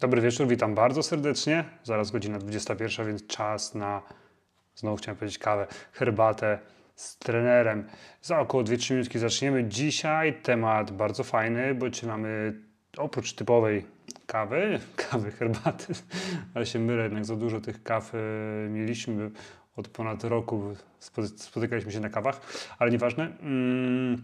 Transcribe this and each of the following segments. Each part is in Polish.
Dobry wieczór, witam bardzo serdecznie. Zaraz godzina 21, więc czas na, znowu chciałem powiedzieć kawę, herbatę z trenerem. Za około 2-3 minutki zaczniemy. Dzisiaj temat bardzo fajny, bo dzisiaj mamy oprócz typowej kawy, kawy, herbaty, ale się mylę, jednak za dużo tych kaw e, mieliśmy od ponad roku, spotykaliśmy się na kawach, ale nieważne. Mm,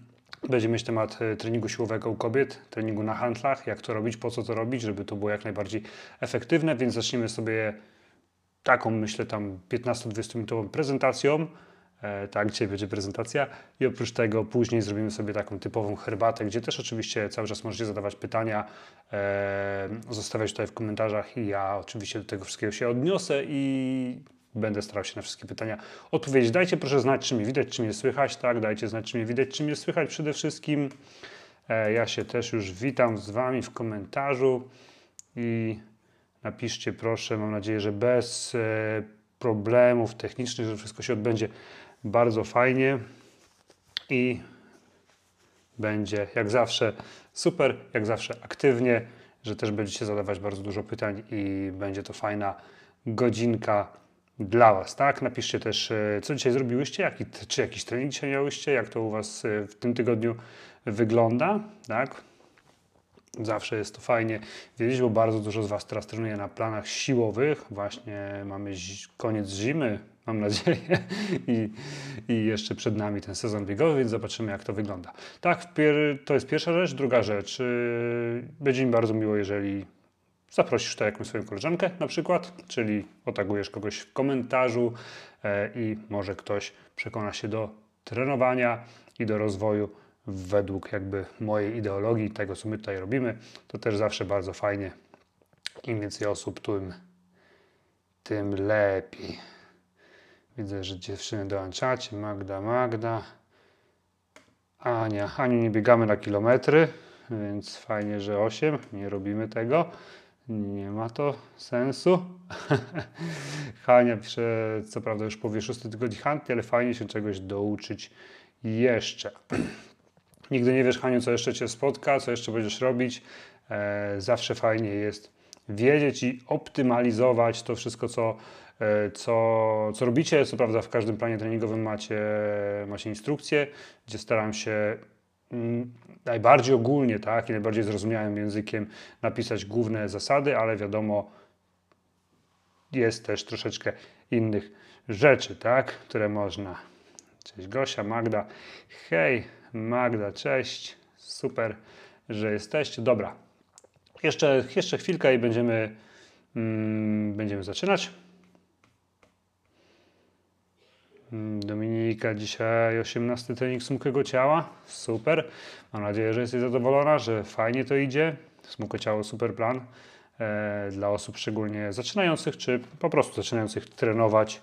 Będziemy mieć temat e, treningu siłowego u kobiet, treningu na handlach, jak to robić, po co to robić, żeby to było jak najbardziej efektywne, więc zaczniemy sobie taką, myślę, tam 15-20 minutową prezentacją. E, tak, dzisiaj będzie prezentacja i oprócz tego później zrobimy sobie taką typową herbatę, gdzie też oczywiście cały czas możecie zadawać pytania, e, zostawiać tutaj w komentarzach i ja oczywiście do tego wszystkiego się odniosę i Będę starał się na wszystkie pytania odpowiedzieć. Dajcie proszę znać, czy mnie widać, czy mnie słychać, tak? Dajcie znać, czy mnie widać, czy mnie słychać przede wszystkim. E, ja się też już witam z Wami w komentarzu i napiszcie proszę, mam nadzieję, że bez e, problemów technicznych, że wszystko się odbędzie bardzo fajnie i będzie jak zawsze super, jak zawsze aktywnie, że też będziecie zadawać bardzo dużo pytań i będzie to fajna godzinka dla Was, tak? Napiszcie też, e, co dzisiaj zrobiłyście, jaki, czy jakiś trening dzisiaj miałyście, jak to u Was e, w tym tygodniu wygląda, tak? Zawsze jest to fajnie wiedzieć, bo bardzo dużo z Was teraz trenuje na planach siłowych. Właśnie mamy koniec zimy, mam nadzieję, I, i jeszcze przed nami ten sezon biegowy, więc zobaczymy, jak to wygląda. Tak, to jest pierwsza rzecz. Druga rzecz, e, będzie mi bardzo miło, jeżeli Zaprosisz to jakąś swoją koleżankę na przykład, czyli otagujesz kogoś w komentarzu e, i może ktoś przekona się do trenowania i do rozwoju według jakby mojej ideologii, tego co my tutaj robimy. To też zawsze bardzo fajnie. Im więcej osób, tym, tym lepiej. Widzę, że dziewczyny dołączacie. Magda, Magda. Ania. Aniu nie biegamy na kilometry, więc fajnie, że 8. Nie robimy tego. Nie ma to sensu. Hania pisze, co prawda już powie szósty tygodni handli, ale fajnie się czegoś douczyć jeszcze. Nigdy nie wiesz, Haniu, co jeszcze Cię spotka, co jeszcze będziesz robić. E, zawsze fajnie jest wiedzieć i optymalizować to wszystko, co, e, co, co robicie. Co prawda w każdym planie treningowym macie, macie instrukcję, gdzie staram się najbardziej ogólnie, tak, i najbardziej zrozumiałym językiem napisać główne zasady, ale wiadomo, jest też troszeczkę innych rzeczy, tak, które można. Cześć Gosia, Magda. Hej, Magda, cześć. Super, że jesteście. Dobra. Jeszcze, jeszcze chwilkę i będziemy, mm, będziemy zaczynać. Mm, Dominika, dzisiaj 18 trening smukłego ciała. Super. Mam nadzieję, że jesteś zadowolona, że fajnie to idzie. Smukłe ciało, super plan. E, dla osób szczególnie zaczynających, czy po prostu zaczynających trenować,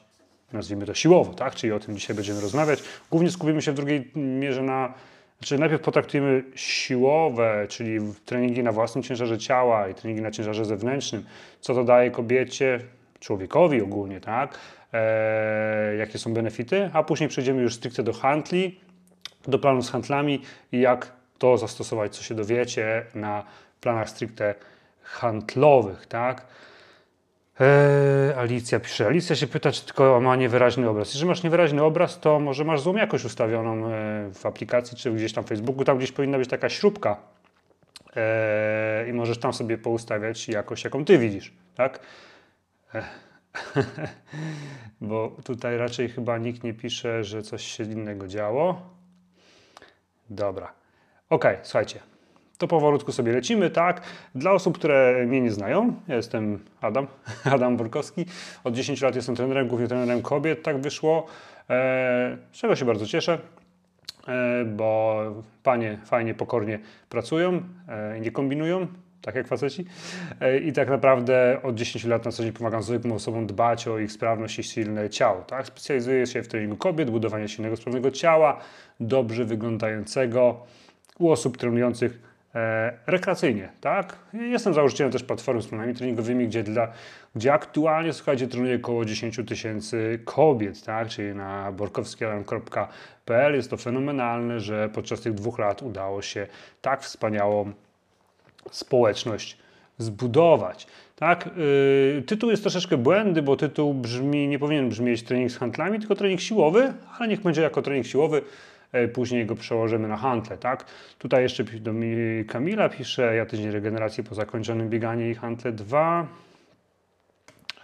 nazwijmy to siłowo, tak? Czyli o tym dzisiaj będziemy rozmawiać. Głównie skupimy się w drugiej mierze na znaczy najpierw potraktujemy siłowe, czyli treningi na własnym ciężarze ciała i treningi na ciężarze zewnętrznym, co to daje kobiecie, człowiekowi ogólnie, tak? E, jakie są benefity, a później przejdziemy już stricte do handli, do planu z handlami i jak to zastosować, co się dowiecie na planach stricte handlowych, tak? Eee, Alicja pisze. Alicja się pyta, czy tylko ma niewyraźny obraz. Jeżeli masz niewyraźny obraz, to może masz zoom jakoś ustawioną e, w aplikacji, czy gdzieś tam w Facebooku, tam gdzieś powinna być taka śrubka eee, i możesz tam sobie poustawiać jakość, jaką ty widzisz, tak? Eee. Bo tutaj raczej chyba nikt nie pisze, że coś się innego działo. Dobra. Ok, słuchajcie. To powolutku sobie lecimy, tak? Dla osób, które mnie nie znają, ja jestem Adam, Adam Borkowski. Od 10 lat jestem trenerem, głównie trenerem kobiet, tak wyszło. E, z czego się bardzo cieszę, e, bo panie fajnie, pokornie pracują e, i nie kombinują tak jak faceci. E, I tak naprawdę od 10 lat na co dzień pomagam zwykłym osobom dbać o ich sprawność i silne ciało. Tak? Specjalizuję się w treningu kobiet, budowanie silnego, sprawnego ciała, dobrze wyglądającego u osób trenujących e, rekreacyjnie. Tak? Jestem założycielem też platformy z planami treningowymi, gdzie, dla, gdzie aktualnie, słuchajcie, trenuję około 10 tysięcy kobiet, tak? czyli na borkowskialarm.pl. Jest to fenomenalne, że podczas tych dwóch lat udało się tak wspaniałą społeczność zbudować. Tak? Yy, tytuł jest troszeczkę błędny, bo tytuł brzmi, nie powinien brzmieć trening z handlami, tylko trening siłowy, ale niech będzie jako trening siłowy. Yy, później go przełożymy na handle, tak? Tutaj jeszcze do Kamila pisze, ja tydzień regeneracji po zakończonym bieganie i handle 2.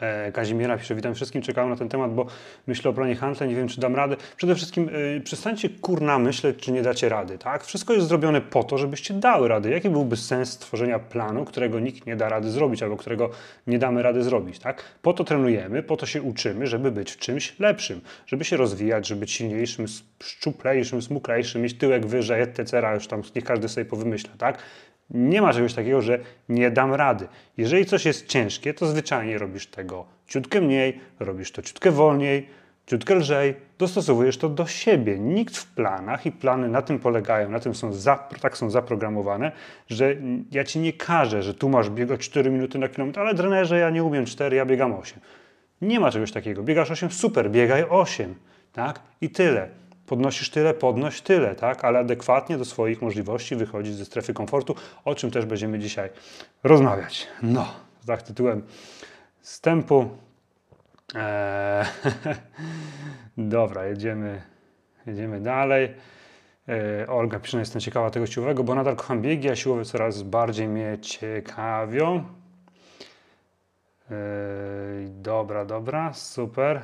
E, Kazimiera pisze, witam wszystkim, czekałem na ten temat, bo myślę o planie handle, nie wiem czy dam radę. Przede wszystkim yy, przestańcie kurna myśleć, czy nie dacie rady, tak? Wszystko jest zrobione po to, żebyście dały rady. Jaki byłby sens stworzenia planu, którego nikt nie da rady zrobić, albo którego nie damy rady zrobić, tak? Po to trenujemy, po to się uczymy, żeby być w czymś lepszym, żeby się rozwijać, żeby być silniejszym, szczuplejszym, smuklejszym, mieć tyłek wyżej, etc., już tam niech każdy sobie powymyśla, tak? Nie ma czegoś takiego, że nie dam rady. Jeżeli coś jest ciężkie, to zwyczajnie robisz tego ciutkę mniej, robisz to ciutkę wolniej, ciutkę lżej, dostosowujesz to do siebie. Nikt w planach i plany na tym polegają, na tym są za, tak są zaprogramowane, że ja ci nie każę, że tu masz biegać 4 minuty na kilometr, ale trenerze ja nie umiem 4, ja biegam 8. Nie ma czegoś takiego. Biegasz 8, super, biegaj 8. Tak? I tyle podnosisz tyle, podnoś tyle, tak? ale adekwatnie do swoich możliwości wychodzić ze strefy komfortu, o czym też będziemy dzisiaj rozmawiać. No, tak tytułem wstępu. Eee, dobra, jedziemy, jedziemy dalej. Eee, Olga pisze, jestem ciekawa tego siłowego, bo nadal kocham biegi, a siłowe coraz bardziej mnie ciekawią. Eee, dobra, dobra, super.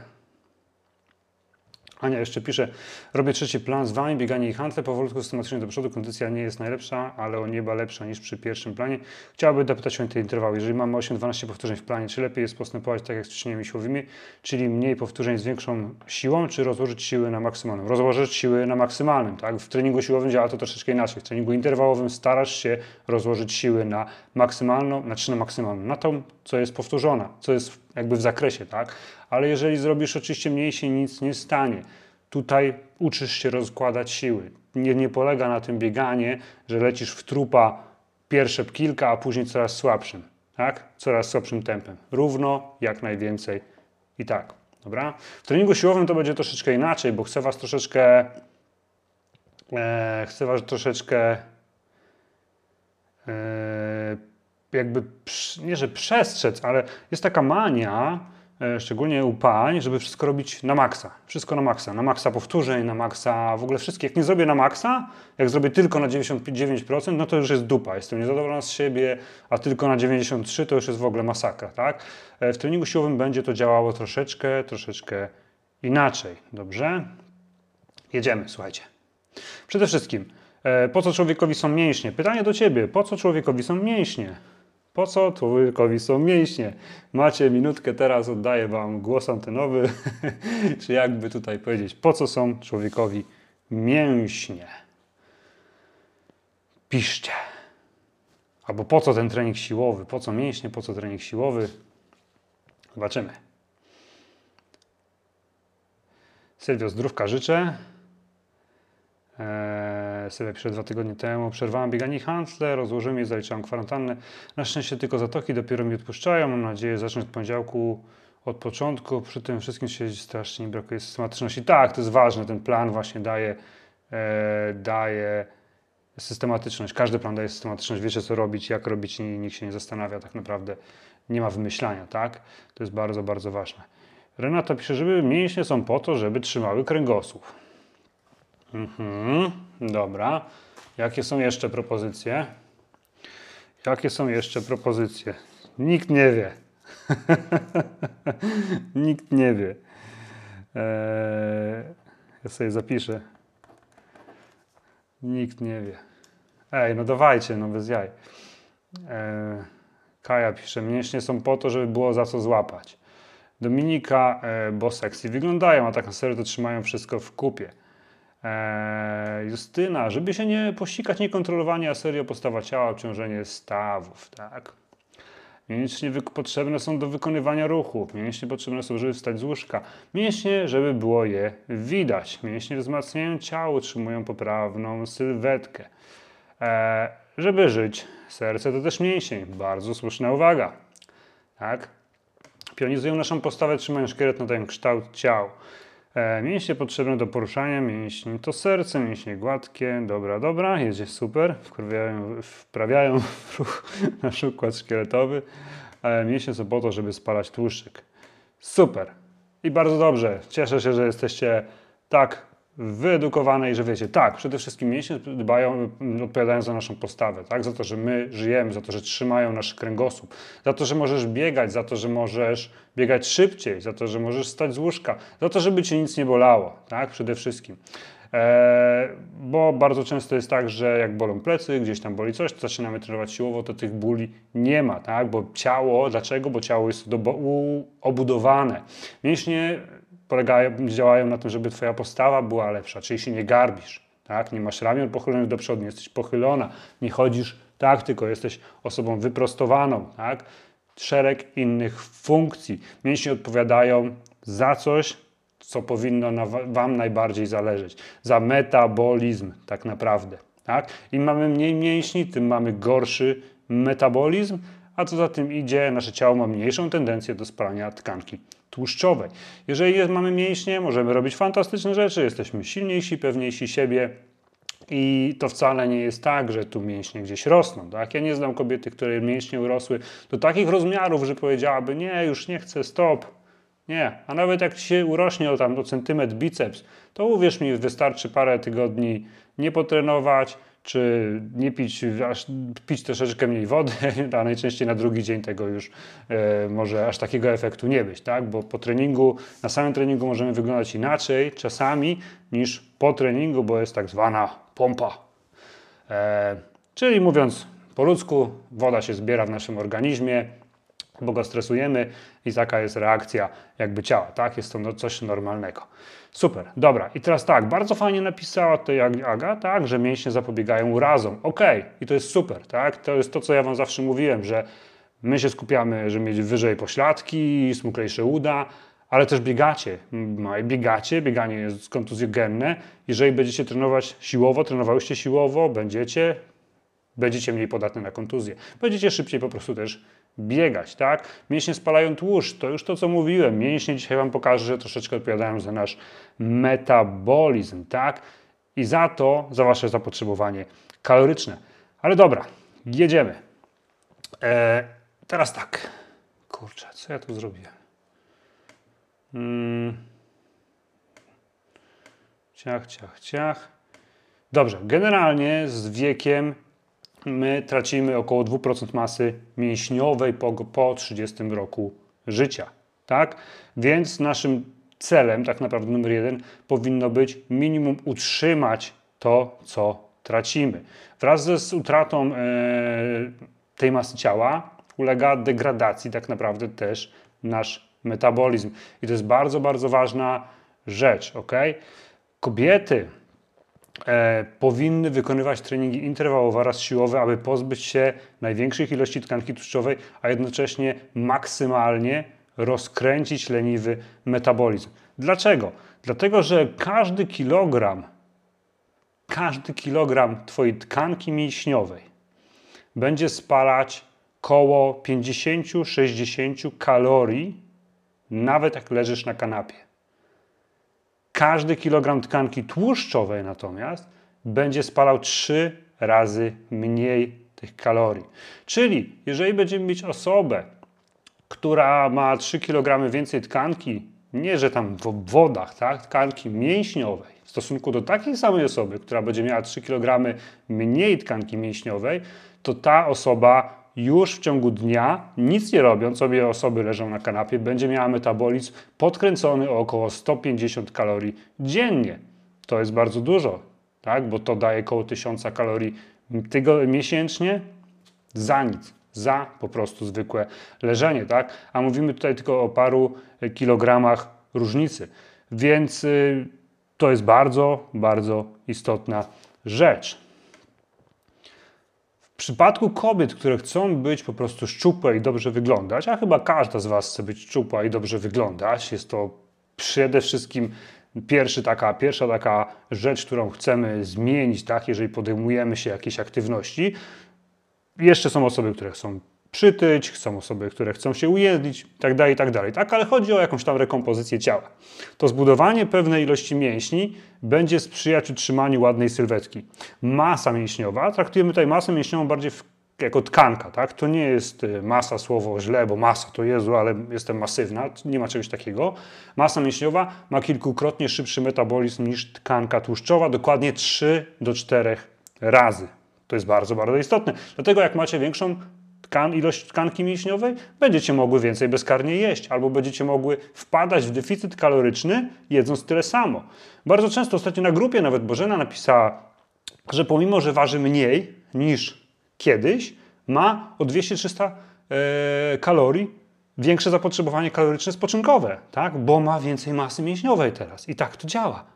Ania jeszcze pisze, robię trzeci plan z Wami, bieganie i handle, powolutku systematycznie do przodu, kondycja nie jest najlepsza, ale o nieba lepsza niż przy pierwszym planie. Chciałabym dopytać o te interwały. Jeżeli mamy 8-12 powtórzeń w planie, czy lepiej jest postępować tak jak z ćwiczeniami siłowymi, czyli mniej powtórzeń z większą siłą, czy rozłożyć siły na maksymalnym? Rozłożyć siły na maksymalnym, tak? W treningu siłowym działa to troszeczkę inaczej. W treningu interwałowym starasz się rozłożyć siły na maksymalną, znaczy na maksymalną, na tą, co jest powtórzona, co jest jakby w zakresie, tak? Ale jeżeli zrobisz oczywiście mniej się nic nie stanie. Tutaj uczysz się rozkładać siły. Nie, nie polega na tym bieganie, że lecisz w trupa pierwsze kilka, a później coraz słabszym, tak? Coraz słabszym tempem. Równo, jak najwięcej i tak, dobra? W treningu siłowym to będzie troszeczkę inaczej, bo chcę Was troszeczkę e, chcę Was troszeczkę e, jakby, nie że przestrzec, ale jest taka mania, e, szczególnie u pań, żeby wszystko robić na maksa. Wszystko na maksa. Na maksa powtórzeń, na maksa w ogóle wszystkie. Jak nie zrobię na maksa, jak zrobię tylko na 99%, no to już jest dupa. Jestem niezadowolony z siebie, a tylko na 93% to już jest w ogóle masakra, tak? E, w treningu siłowym będzie to działało troszeczkę, troszeczkę inaczej. Dobrze? Jedziemy, słuchajcie. Przede wszystkim, e, po co człowiekowi są mięśnie? Pytanie do Ciebie. Po co człowiekowi są mięśnie? Po co człowiekowi są mięśnie? Macie minutkę, teraz oddaję Wam głos antenowy, czy jakby tutaj powiedzieć, po co są człowiekowi mięśnie? Piszcie. Albo po co ten trening siłowy? Po co mięśnie? Po co trening siłowy? Zobaczymy. Sylwio, zdrówka życzę. Eee, sobie pisze dwa tygodnie temu. Przerwałem bieganie handle, rozłożyłem je, zaliczałem kwarantannę. Na szczęście tylko zatoki dopiero mi odpuszczają. Mam nadzieję, zacznę od poniedziałku od początku. Przy tym wszystkim się strasznie brakuje systematyczności. Tak, to jest ważne. Ten plan właśnie daje, e, daje systematyczność. Każdy plan daje systematyczność. Wiecie, co robić, jak robić i nikt się nie zastanawia. Tak naprawdę nie ma wymyślania, tak? To jest bardzo, bardzo ważne. Renata pisze, żeby mięśnie są po to, żeby trzymały kręgosłup. Mhm, dobra. Jakie są jeszcze propozycje? Jakie są jeszcze propozycje? Nikt nie wie. Nikt nie wie. Eee, ja sobie zapiszę. Nikt nie wie. Ej, no dawajcie, no bez jaj. Eee, Kaja pisze, mięśnie są po to, żeby było za co złapać. Dominika, e, bo sexy wyglądają, a tak na serio to trzymają wszystko w kupie. Eee, Justyna, żeby się nie pościgać niekontrolowanie, a serio postawa ciała, obciążenie stawów, tak? Mięśnie potrzebne są do wykonywania ruchów. Mięśnie potrzebne są, żeby wstać z łóżka. Mięśnie, żeby było je widać. Mięśnie wzmacniają ciało, utrzymują poprawną sylwetkę. Eee, żeby żyć, serce to też mięsień. Bardzo słuszna uwaga. Tak? Pionizują naszą postawę, trzymają szkielet, nadają kształt ciał. E, mięśnie potrzebne do poruszania mięśni to serce, mięśnie gładkie, dobra, dobra, jedzie super, wprawiają, wprawiają w ruch nasz układ szkieletowy. E, mięśnie są po to, żeby spalać tłuszczyk. Super i bardzo dobrze. Cieszę się, że jesteście tak wyedukowane i że wiecie, tak, przede wszystkim mięśnie dbają, odpowiadają za naszą postawę, tak, za to, że my żyjemy, za to, że trzymają nasz kręgosłup, za to, że możesz biegać, za to, że możesz biegać szybciej, za to, że możesz stać z łóżka, za to, żeby cię nic nie bolało, tak, przede wszystkim. Eee, bo bardzo często jest tak, że jak bolą plecy, gdzieś tam boli coś, to zaczynamy trenować siłowo, to tych bóli nie ma, tak? Bo ciało, dlaczego? Bo ciało jest do, obudowane. Mięśnie polegają, działają na tym, żeby Twoja postawa była lepsza, czyli się nie garbisz, tak? nie masz ramion pochylonych do przodu, nie jesteś pochylona, nie chodzisz tak, tylko jesteś osobą wyprostowaną. Tak? Szereg innych funkcji. Mięśnie odpowiadają za coś, co powinno na Wam najbardziej zależeć. Za metabolizm tak naprawdę. Tak? Im mamy mniej mięśni, tym mamy gorszy metabolizm, a co za tym idzie, nasze ciało ma mniejszą tendencję do spalania tkanki tłuszczowej. Jeżeli jest, mamy mięśnie, możemy robić fantastyczne rzeczy, jesteśmy silniejsi, pewniejsi siebie. I to wcale nie jest tak, że tu mięśnie gdzieś rosną. Tak? Ja nie znam kobiety, które mięśnie urosły do takich rozmiarów, że powiedziałaby: Nie, już nie chcę, stop. Nie. A nawet jak się urośnie o tam do centymetr biceps, to uwierz mi, wystarczy parę tygodni nie potrenować, czy nie pić, aż pić troszeczkę mniej wody, a najczęściej na drugi dzień tego już e, może aż takiego efektu nie być, tak? Bo po treningu, na samym treningu możemy wyglądać inaczej czasami niż po treningu, bo jest tak zwana pompa. E, czyli mówiąc po ludzku, woda się zbiera w naszym organizmie, bo go stresujemy i taka jest reakcja jakby ciała, tak? Jest to no, coś normalnego. Super, dobra. I teraz tak, bardzo fajnie napisała tutaj Aga, tak, że mięśnie zapobiegają urazom. Ok, i to jest super, tak? To jest to, co ja Wam zawsze mówiłem, że my się skupiamy, żeby mieć wyżej pośladki, smuklejsze uda, ale też biegacie. Biegacie, bieganie jest kontuzjogenne. Jeżeli będziecie trenować siłowo, trenowałyście siłowo, będziecie, będziecie mniej podatne na kontuzję. Będziecie szybciej po prostu też biegać, tak? Mięśnie spalają tłuszcz, to już to, co mówiłem. Mięśnie dzisiaj Wam pokażę, że troszeczkę odpowiadają za nasz metabolizm, tak? I za to, za Wasze zapotrzebowanie kaloryczne. Ale dobra, jedziemy. E, teraz tak. Kurczę, co ja tu zrobiłem? Hmm. Ciach, ciach, ciach. Dobrze, generalnie z wiekiem my tracimy około 2% masy mięśniowej po, po 30 roku życia. Tak? Więc naszym celem, tak naprawdę numer jeden, powinno być minimum utrzymać to, co tracimy. Wraz z utratą e, tej masy ciała ulega degradacji tak naprawdę też nasz metabolizm. I to jest bardzo, bardzo ważna rzecz. ok? Kobiety e, powinny wykonywać treningi interwałowe oraz siłowe, aby pozbyć się największych ilości tkanki tłuszczowej, a jednocześnie maksymalnie rozkręcić leniwy metabolizm. Dlaczego? Dlatego, że każdy kilogram, każdy kilogram Twojej tkanki mięśniowej będzie spalać koło 50-60 kalorii, nawet jak leżysz na kanapie. Każdy kilogram tkanki tłuszczowej natomiast będzie spalał 3 razy mniej tych kalorii. Czyli jeżeli będziemy mieć osobę, która ma 3 kg więcej tkanki, nie że tam w obwodach, tak, tkanki mięśniowej, w stosunku do takiej samej osoby, która będzie miała 3 kg mniej tkanki mięśniowej, to ta osoba już w ciągu dnia, nic nie robiąc, sobie osoby leżą na kanapie, będzie miała metabolizm podkręcony o około 150 kalorii dziennie. To jest bardzo dużo, tak? bo to daje około 1000 kalorii miesięcznie za nic, za po prostu zwykłe leżenie. Tak? A mówimy tutaj tylko o paru kilogramach różnicy. Więc y, to jest bardzo, bardzo istotna rzecz. Przypadku kobiet, które chcą być po prostu szczupłe i dobrze wyglądać, a chyba każda z Was chce być szczupła i dobrze wyglądać, jest to przede wszystkim pierwszy taka, pierwsza taka rzecz, którą chcemy zmienić, tak, jeżeli podejmujemy się jakiejś aktywności. Jeszcze są osoby, które chcą przytyć, są osoby, które chcą się ujedlić i tak dalej, i tak tak? Ale chodzi o jakąś tam rekompozycję ciała. To zbudowanie pewnej ilości mięśni będzie sprzyjać utrzymaniu ładnej sylwetki. Masa mięśniowa, traktujemy tutaj masę mięśniową bardziej jako tkanka, tak? To nie jest y, masa słowo źle, bo masa to Jezu, ale jestem masywna, nie ma czegoś takiego. Masa mięśniowa ma kilkukrotnie szybszy metabolizm niż tkanka tłuszczowa, dokładnie 3 do 4 razy. To jest bardzo, bardzo istotne. Dlatego jak macie większą tkan, ilość tkanki mięśniowej, będziecie mogły więcej bezkarnie jeść, albo będziecie mogły wpadać w deficyt kaloryczny, jedząc tyle samo. Bardzo często, ostatnio na grupie nawet Bożena napisała, że pomimo, że waży mniej niż kiedyś ma o 200-300 e, kalorii większe zapotrzebowanie kaloryczne spoczynkowe, tak? bo ma więcej masy mięśniowej teraz. I tak to działa.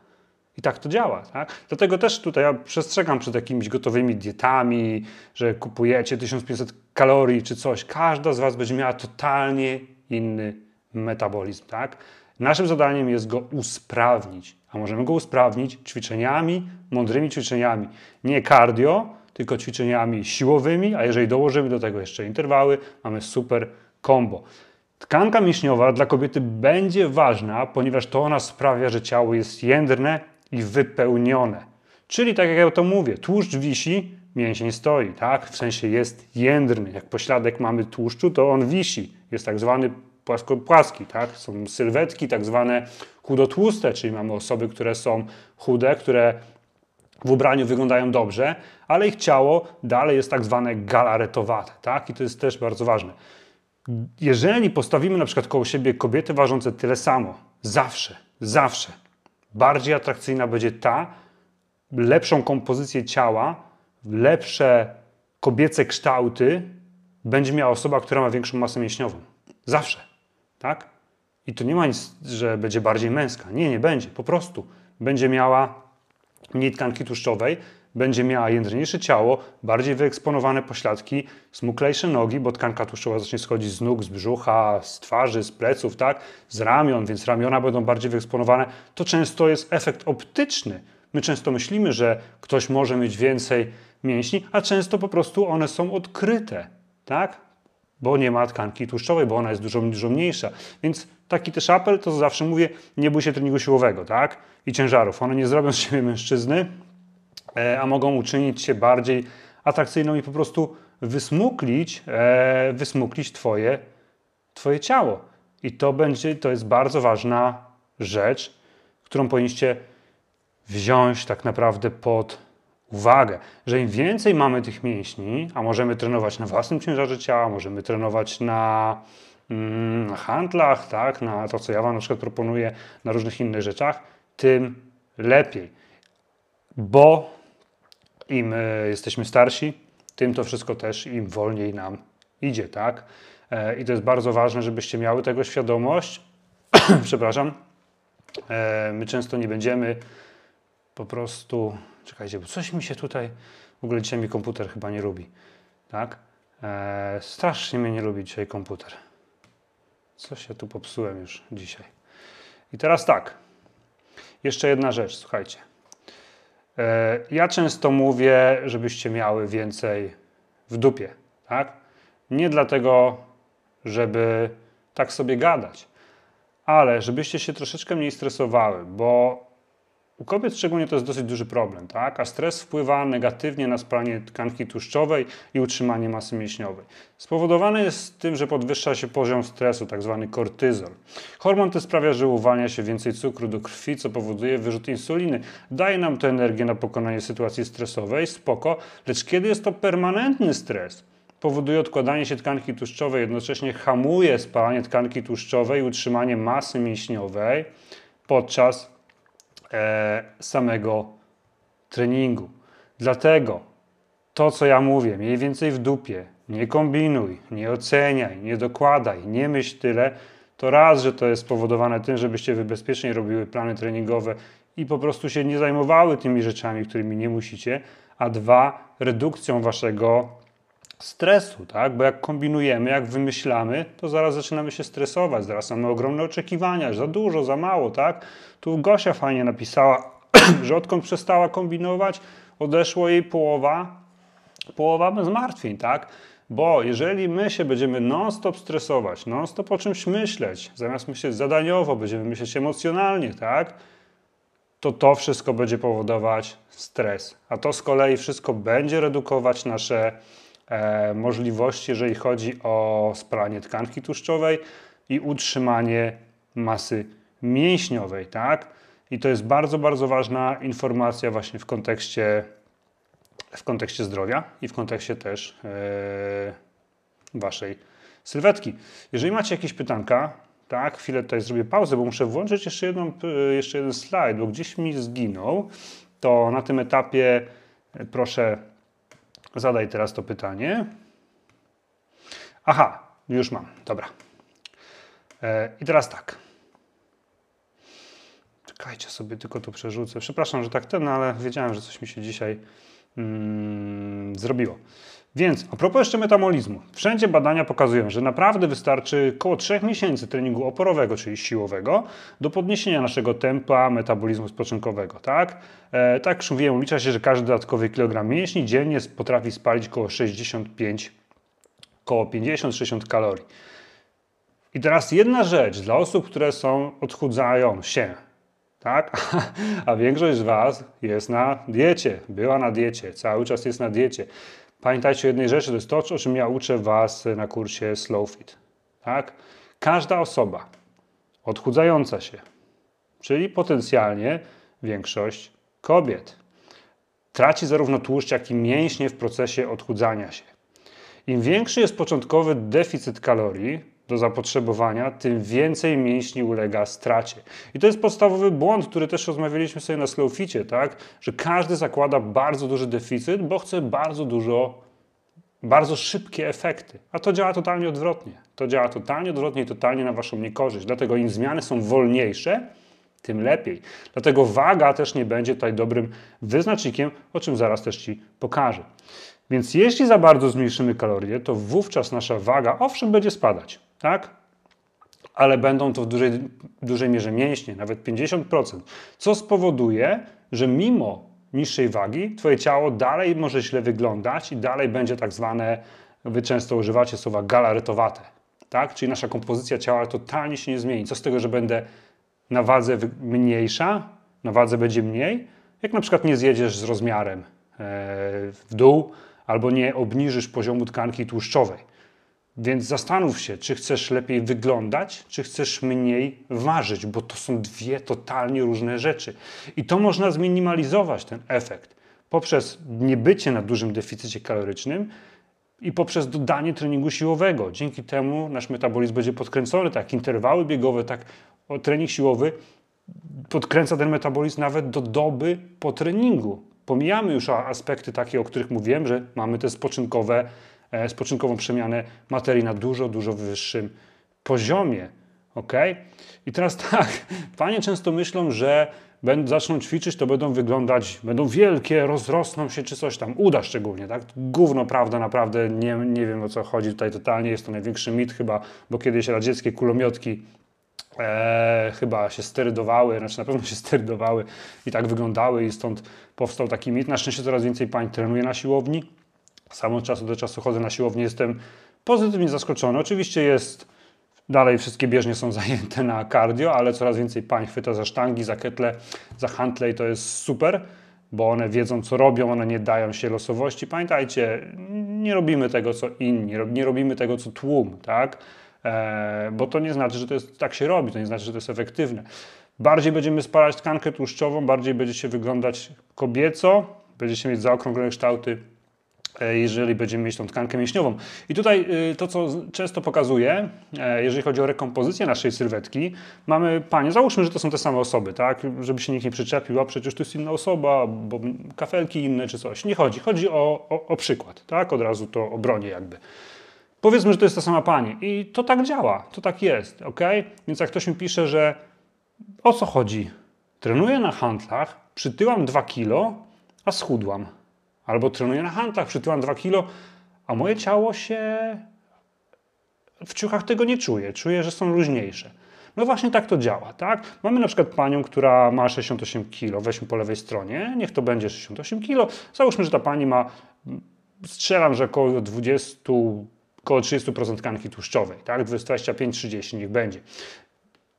I tak to działa. Tak? Dlatego też tutaj ja przestrzegam przed jakimiś gotowymi dietami, że kupujecie 1500 kalorii czy coś. Każda z Was będzie miała totalnie inny metabolizm. Tak? Naszym zadaniem jest go usprawnić. A możemy go usprawnić ćwiczeniami, mądrymi ćwiczeniami. Nie cardio, tylko ćwiczeniami siłowymi, a jeżeli dołożymy do tego jeszcze interwały, mamy super combo. Tkanka mięśniowa dla kobiety będzie ważna, ponieważ to ona sprawia, że ciało jest jędrne i wypełnione. Czyli tak jak ja to mówię, tłuszcz wisi, mięsień stoi, tak? W sensie jest jędrny. Jak pośladek mamy tłuszczu, to on wisi. Jest tak zwany płasko-płaski, tak? Są sylwetki tak zwane chudotłuste, czyli mamy osoby, które są chude, które w ubraniu wyglądają dobrze, ale ich ciało dalej jest tak zwane galaretowate, tak? I to jest też bardzo ważne. Jeżeli postawimy na przykład koło siebie kobiety ważące tyle samo, zawsze, zawsze, bardziej atrakcyjna będzie ta, lepszą kompozycję ciała, lepsze kobiece kształty będzie miała osoba, która ma większą masę mięśniową. Zawsze, tak? I to nie ma nic, że będzie bardziej męska. Nie, nie będzie. Po prostu będzie miała mniej tkanki tłuszczowej, będzie miała jędrniejsze ciało, bardziej wyeksponowane pośladki, smuklejsze nogi, bo tkanka tłuszczowa zacznie schodzić z nóg, z brzucha, z twarzy, z pleców, tak? z ramion, więc ramiona będą bardziej wyeksponowane. To często jest efekt optyczny. My często myślimy, że ktoś może mieć więcej mięśni, a często po prostu one są odkryte, tak? Bo nie ma tkanki tłuszczowej, bo ona jest dużo, dużo mniejsza. Więc taki też apel, to zawsze mówię, nie bój się treningu siłowego, tak? I ciężarów. One nie zrobią z siebie mężczyzny, a mogą uczynić się bardziej atrakcyjną i po prostu wysmuklić, e, wysmuklić twoje, twoje ciało. I to będzie, to jest bardzo ważna rzecz, którą powinniście wziąć tak naprawdę pod uwagę, że im więcej mamy tych mięśni, a możemy trenować na własnym ciężarze ciała, możemy trenować na Mm, na handlach, tak, na to, co ja Wam na przykład proponuję, na różnych innych rzeczach, tym lepiej. Bo im e, jesteśmy starsi, tym to wszystko też im wolniej nam idzie, tak? E, I to jest bardzo ważne, żebyście miały tego świadomość. Przepraszam. E, my często nie będziemy po prostu. Czekajcie, bo coś mi się tutaj. W ogóle dzisiaj mi komputer chyba nie lubi. Tak? Strasznie mnie nie lubi dzisiaj komputer. Coś ja tu popsułem już dzisiaj. I teraz tak. Jeszcze jedna rzecz, słuchajcie. E, ja często mówię, żebyście miały więcej w dupie, tak? Nie dlatego, żeby tak sobie gadać, ale żebyście się troszeczkę mniej stresowały, bo u kobiet szczególnie to jest dosyć duży problem, tak? a stres wpływa negatywnie na spalanie tkanki tłuszczowej i utrzymanie masy mięśniowej. Spowodowany jest tym, że podwyższa się poziom stresu, tak zwany kortyzol. Hormon ten sprawia, że uwalnia się więcej cukru do krwi, co powoduje wyrzut insuliny. Daje nam to energię na pokonanie sytuacji stresowej, spoko, lecz kiedy jest to permanentny stres, powoduje odkładanie się tkanki tłuszczowej, jednocześnie hamuje spalanie tkanki tłuszczowej i utrzymanie masy mięśniowej podczas samego treningu. Dlatego to, co ja mówię, mniej więcej w dupie, nie kombinuj, nie oceniaj, nie dokładaj, nie myśl tyle, to raz, że to jest spowodowane tym, żebyście wy bezpiecznie robiły plany treningowe i po prostu się nie zajmowały tymi rzeczami, którymi nie musicie, a dwa, redukcją waszego stresu, tak? Bo jak kombinujemy, jak wymyślamy, to zaraz zaczynamy się stresować, zaraz mamy ogromne oczekiwania, za dużo, za mało, tak? Tu Gosia fajnie napisała, że odkąd przestała kombinować, odeszło jej połowa, połowa zmartwień, tak? Bo jeżeli my się będziemy non-stop stresować, non-stop o czymś myśleć, zamiast myśleć zadaniowo, będziemy myśleć emocjonalnie, tak? To to wszystko będzie powodować stres. A to z kolei wszystko będzie redukować nasze możliwości, jeżeli chodzi o spalanie tkanki tłuszczowej i utrzymanie masy mięśniowej, tak? I to jest bardzo, bardzo ważna informacja właśnie w kontekście, w kontekście zdrowia i w kontekście też yy, waszej sylwetki. Jeżeli macie jakieś pytanka, tak, chwilę tutaj zrobię pauzę, bo muszę włączyć jeszcze, jedną, jeszcze jeden slajd, bo gdzieś mi zginął. To na tym etapie proszę zadaj teraz to pytanie. Aha, już mam, dobra. E, I teraz tak. Czekajcie sobie, tylko to przerzucę. Przepraszam, że tak ten, ale wiedziałem, że coś mi się dzisiaj mm, zrobiło. Więc a propos jeszcze metabolizmu. Wszędzie badania pokazują, że naprawdę wystarczy około 3 miesięcy treningu oporowego, czyli siłowego, do podniesienia naszego tempa metabolizmu spoczynkowego. Tak, e, tak już mówiłem, ulicza się, że każdy dodatkowy kilogram mięśni dziennie potrafi spalić około 65, około 50-60 kalorii. I teraz jedna rzecz dla osób, które są odchudzają się, tak? A większość z Was jest na diecie, była na diecie, cały czas jest na diecie. Pamiętajcie o jednej rzeczy, to jest to, o czym ja uczę Was na kursie Slow Fit. Tak? Każda osoba odchudzająca się, czyli potencjalnie większość kobiet, traci zarówno tłuszcz, jak i mięśnie w procesie odchudzania się. Im większy jest początkowy deficyt kalorii, do zapotrzebowania, tym więcej mięśni ulega stracie. I to jest podstawowy błąd, który też rozmawialiśmy sobie na Slowficie, tak? Że każdy zakłada bardzo duży deficyt, bo chce bardzo dużo, bardzo szybkie efekty. A to działa totalnie odwrotnie. To działa totalnie odwrotnie i totalnie na Waszą niekorzyść. Dlatego im zmiany są wolniejsze, tym lepiej. Dlatego waga też nie będzie tutaj dobrym wyznacznikiem, o czym zaraz też Ci pokażę. Więc jeśli za bardzo zmniejszymy kalorie, to wówczas nasza waga owszem będzie spadać tak? Ale będą to w dużej, dużej mierze mięśnie, nawet 50%, co spowoduje, że mimo niższej wagi Twoje ciało dalej może źle wyglądać i dalej będzie tak zwane, Wy często używacie słowa galaretowate, tak? Czyli nasza kompozycja ciała totalnie się nie zmieni. Co z tego, że będę na wadze mniejsza, na wadze będzie mniej, jak na przykład nie zjedziesz z rozmiarem e, w dół albo nie obniżysz poziomu tkanki tłuszczowej. Więc zastanów się, czy chcesz lepiej wyglądać, czy chcesz mniej ważyć, bo to są dwie totalnie różne rzeczy. I to można zminimalizować, ten efekt, poprzez niebycie na dużym deficycie kalorycznym i poprzez dodanie treningu siłowego. Dzięki temu nasz metabolizm będzie podkręcony, tak interwały biegowe, tak trening siłowy podkręca ten metabolizm nawet do doby po treningu. Pomijamy już aspekty takie, o których mówiłem, że mamy te spoczynkowe spoczynkową przemianę materii na dużo, dużo wyższym poziomie. Ok? I teraz tak, panie często myślą, że będą, zaczną ćwiczyć, to będą wyglądać, będą wielkie, rozrosną się czy coś tam, uda szczególnie, tak? Gówno, prawda, naprawdę nie, nie wiem o co chodzi tutaj totalnie, jest to największy mit chyba, bo kiedyś radzieckie kulomiotki e, chyba się sterydowały, znaczy na pewno się sterydowały i tak wyglądały i stąd powstał taki mit. Na szczęście coraz więcej pań trenuje na siłowni, sam od czasu do czasu chodzę na siłownię, jestem pozytywnie zaskoczony. Oczywiście jest, dalej wszystkie bieżnie są zajęte na cardio, ale coraz więcej pań chwyta za sztangi, za ketle, za hantle i to jest super, bo one wiedzą co robią, one nie dają się losowości. Pamiętajcie, nie robimy tego co inni, nie robimy tego co tłum, tak? E, bo to nie znaczy, że to jest, tak się robi, to nie znaczy, że to jest efektywne. Bardziej będziemy spalać tkankę tłuszczową, bardziej będziecie wyglądać kobieco, będziecie mieć zaokrąglone kształty jeżeli będziemy mieć tą tkankę mięśniową. I tutaj y, to, co często pokazuję, e, jeżeli chodzi o rekompozycję naszej sylwetki, mamy panie, załóżmy, że to są te same osoby, tak? Żeby się nikt nie przyczepił, a przecież to jest inna osoba, bo kafelki inne czy coś. Nie chodzi. Chodzi o, o, o przykład, tak? Od razu to obronię jakby. Powiedzmy, że to jest ta sama pani i to tak działa, to tak jest, ok? Więc jak ktoś mi pisze, że o co chodzi? Trenuję na handlach, przytyłam 2 kilo, a schudłam Albo trenuję na handlach, przytyłam 2 kilo, a moje ciało się w ciuchach tego nie czuje. Czuje, że są luźniejsze. No właśnie tak to działa, tak? Mamy na przykład panią, która ma 68 kg, weźmy po lewej stronie, niech to będzie 68 kg. Załóżmy, że ta pani ma strzelam, że około 20, około 30% tkanki tłuszczowej, tak? 25-30 niech będzie.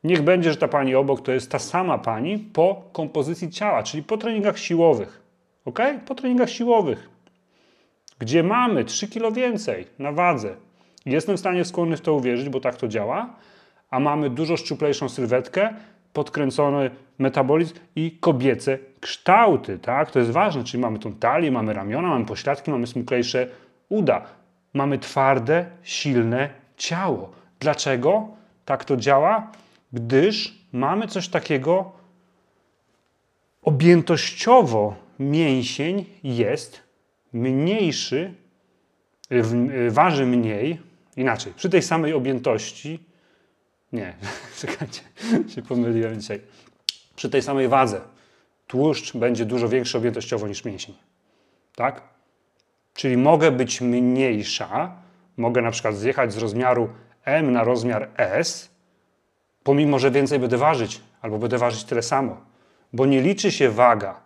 Niech będzie, że ta pani obok to jest ta sama pani po kompozycji ciała, czyli po treningach siłowych. Ok? Po treningach siłowych, gdzie mamy 3 kg więcej na wadze. Jestem w stanie skłonny w to uwierzyć, bo tak to działa, a mamy dużo szczuplejszą sylwetkę, podkręcony metabolizm i kobiece kształty, tak? To jest ważne, czyli mamy tą talię, mamy ramiona, mamy pośladki, mamy smuklejsze uda. Mamy twarde, silne ciało. Dlaczego tak to działa? Gdyż mamy coś takiego objętościowo mięsień jest mniejszy, waży mniej, inaczej, przy tej samej objętości, nie, czekajcie, się pomyliłem dzisiaj, przy tej samej wadze tłuszcz będzie dużo większy objętościowo niż mięsień, tak? Czyli mogę być mniejsza, mogę na przykład zjechać z rozmiaru M na rozmiar S, pomimo, że więcej będę ważyć, albo będę ważyć tyle samo, bo nie liczy się waga.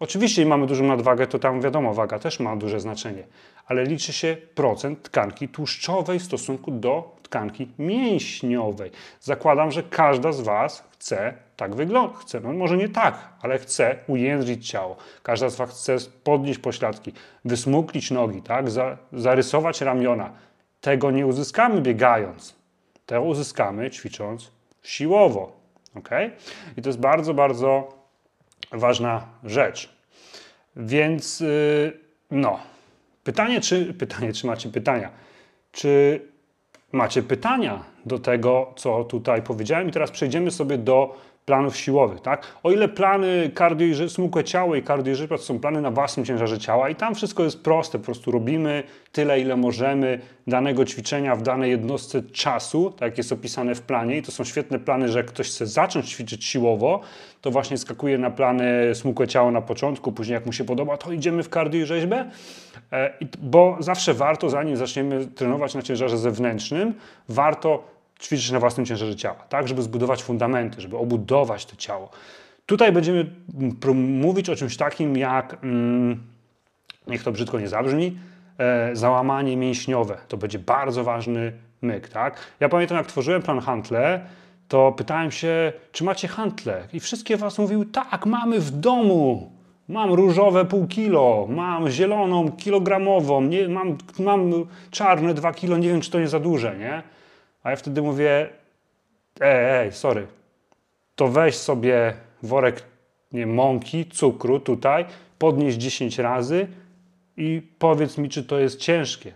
Oczywiście, mamy dużą nadwagę, to tam wiadomo, waga też ma duże znaczenie, ale liczy się procent tkanki tłuszczowej w stosunku do tkanki mięśniowej. Zakładam, że każda z Was chce tak wyglądać. Chce, no może nie tak, ale chce ujędrzyć ciało. Każda z Was chce podnieść pośladki, wysmuklić nogi, tak? zarysować ramiona. Tego nie uzyskamy biegając. To uzyskamy ćwicząc siłowo. ok? I to jest bardzo, bardzo ważna rzecz. Więc yy, no, pytanie czy, pytanie, czy macie pytania? Czy macie pytania do tego, co tutaj powiedziałem? I teraz przejdziemy sobie do planów siłowych, tak? O ile plany kardio smukłe ciało i kardio są plany na własnym ciężarze ciała i tam wszystko jest proste, po prostu robimy tyle, ile możemy danego ćwiczenia w danej jednostce czasu, tak jak jest opisane w planie i to są świetne plany, że jak ktoś chce zacząć ćwiczyć siłowo, to właśnie skakuje na plany smukłe ciało na początku, później jak mu się podoba, to idziemy w kardio i rzeźbę, e, bo zawsze warto, zanim zaczniemy trenować na ciężarze zewnętrznym, warto ćwiczyć na własnym ciężarze ciała, tak, żeby zbudować fundamenty, żeby obudować to ciało. Tutaj będziemy mówić o czymś takim jak, mm, niech to brzydko nie zabrzmi, e, załamanie mięśniowe. To będzie bardzo ważny myk, tak? Ja pamiętam, jak tworzyłem plan Hantle, to pytałem się, czy macie hantle? I wszystkie was mówiły, tak, mamy w domu. Mam różowe pół kilo, mam zieloną kilogramową, nie, mam, mam czarne dwa kilo, nie wiem, czy to nie za duże, nie? A ja wtedy mówię, ej, ej, sorry, to weź sobie worek nie, mąki, cukru tutaj, podnieś 10 razy i powiedz mi, czy to jest ciężkie.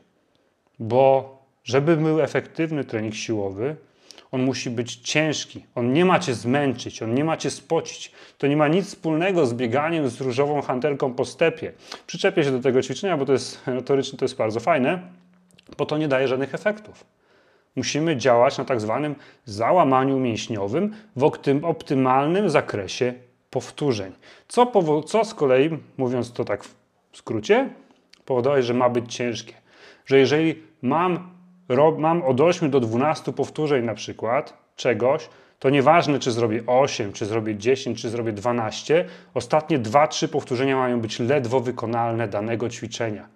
Bo żeby był efektywny trening siłowy, on musi być ciężki. On nie ma cię zmęczyć, on nie ma cię spocić. To nie ma nic wspólnego z bieganiem z różową hantelką po stepie. Przyczepię się do tego ćwiczenia, bo to jest notorycznie to jest bardzo fajne, bo to nie daje żadnych efektów. Musimy działać na tak zwanym załamaniu mięśniowym w optymalnym zakresie powtórzeń. Co, co z kolei, mówiąc to tak w skrócie, powoduje, że ma być ciężkie. Że jeżeli mam, mam od 8 do 12 powtórzeń na przykład czegoś, to nieważne, czy zrobię 8, czy zrobię 10, czy zrobię 12, ostatnie 2-3 powtórzenia mają być ledwo wykonalne danego ćwiczenia.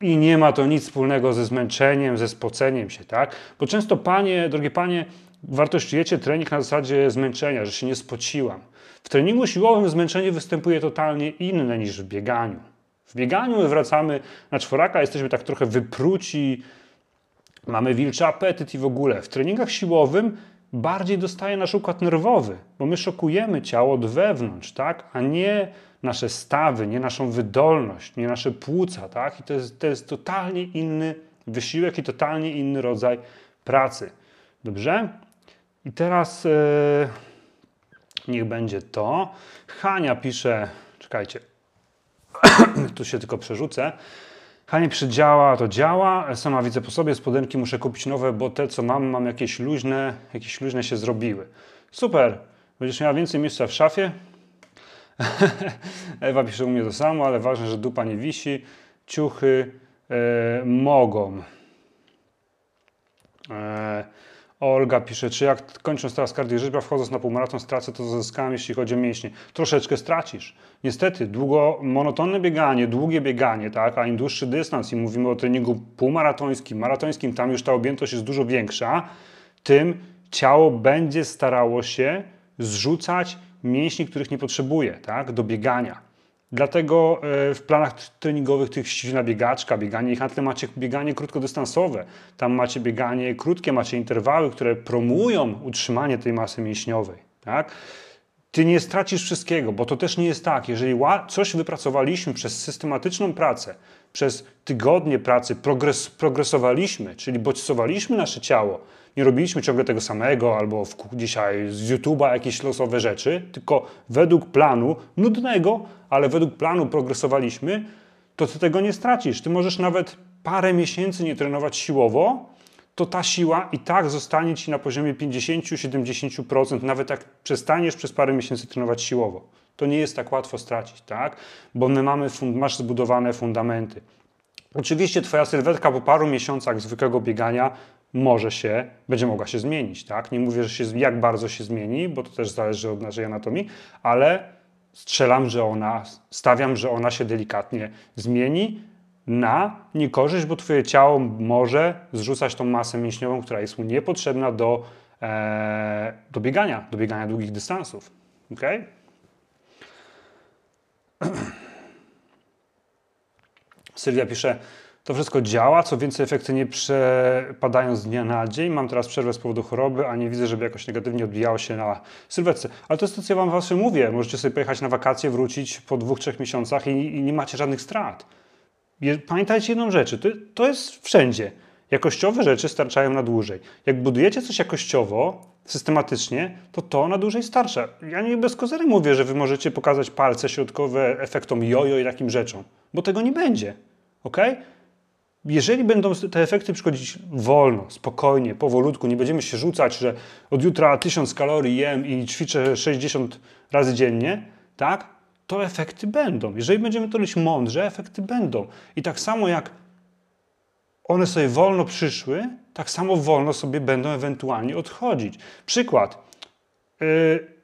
I nie ma to nic wspólnego ze zmęczeniem, ze spoceniem się, tak? Bo często panie, drogie panie, wartościujecie trening na zasadzie zmęczenia, że się nie spociłam. W treningu siłowym zmęczenie występuje totalnie inne niż w bieganiu. W bieganiu my wracamy na czworaka, jesteśmy tak trochę wypruci, mamy wilczy apetyt i w ogóle. W treningach siłowym bardziej dostaje nasz układ nerwowy, bo my szokujemy ciało od wewnątrz, tak? A nie nasze stawy, nie naszą wydolność, nie nasze płuca, tak? I to jest, to jest totalnie inny wysiłek i totalnie inny rodzaj pracy. Dobrze? I teraz yy, niech będzie to. Hania pisze, czekajcie, tu się tylko przerzucę. Hania pisze, działa, to działa. Sama widzę po sobie, spodenki muszę kupić nowe, bo te, co mam, mam jakieś luźne, jakieś luźne się zrobiły. Super. Będziesz miała więcej miejsca w szafie? Ewa pisze u mnie to samo, ale ważne, że dupa nie wisi. Ciuchy e, mogą. E, Olga pisze, czy jak kończąc teraz kardiorzeczba, wchodząc na półmaraton, stracę to, co zyskałem, jeśli chodzi o mięśnie. Troszeczkę stracisz. Niestety, długo, monotonne bieganie, długie bieganie, tak, a im dłuższy dystans i mówimy o treningu półmaratońskim, maratońskim, tam już ta objętość jest dużo większa, tym ciało będzie starało się zrzucać mięśni, których nie potrzebuje, tak, do biegania. Dlatego e, w planach treningowych tych ściśle biegaczka, bieganie i handle macie bieganie krótkodystansowe. Tam macie bieganie krótkie, macie interwały, które promują utrzymanie tej masy mięśniowej. Tak? Ty nie stracisz wszystkiego, bo to też nie jest tak. Jeżeli coś wypracowaliśmy przez systematyczną pracę, przez tygodnie pracy, progres, progresowaliśmy, czyli bodźcowaliśmy nasze ciało, nie robiliśmy ciągle tego samego albo w, dzisiaj z YouTube'a jakieś losowe rzeczy, tylko według planu, nudnego, ale według planu progresowaliśmy, to ty tego nie stracisz. Ty możesz nawet parę miesięcy nie trenować siłowo, to ta siła i tak zostanie ci na poziomie 50-70%, nawet jak przestaniesz przez parę miesięcy trenować siłowo. To nie jest tak łatwo stracić, tak? Bo my mamy, masz zbudowane fundamenty. Oczywiście Twoja sylwetka po paru miesiącach zwykłego biegania może się, będzie mogła się zmienić, tak? Nie mówię, że się, jak bardzo się zmieni, bo to też zależy od naszej anatomii, ale strzelam, że ona, stawiam, że ona się delikatnie zmieni na niekorzyść, bo Twoje ciało może zrzucać tą masę mięśniową, która jest mu niepotrzebna do, e, do biegania, do biegania długich dystansów. Okay? Sylwia pisze, to wszystko działa, co więcej efekty nie przepadają z dnia na dzień. Mam teraz przerwę z powodu choroby, a nie widzę, żeby jakoś negatywnie odbijało się na sylwetce. Ale to jest to, co ja Wam właśnie mówię. Możecie sobie pojechać na wakacje, wrócić po dwóch, trzech miesiącach i, i nie macie żadnych strat. Pamiętajcie jedną rzecz, to, jest wszędzie. Jakościowe rzeczy starczają na dłużej. Jak budujecie coś jakościowo, systematycznie, to to na dłużej starcza. Ja nie bez kozery mówię, że wy możecie pokazać palce środkowe efektom jojo i takim rzeczom, bo tego nie będzie. ok? Jeżeli będą te efekty przychodzić wolno, spokojnie, powolutku, nie będziemy się rzucać, że od jutra 1000 kalorii jem i ćwiczę 60 razy dziennie, tak? To efekty będą. Jeżeli będziemy to robić mądrze, efekty będą. I tak samo jak one sobie wolno przyszły, tak samo wolno sobie będą ewentualnie odchodzić. Przykład. Yy,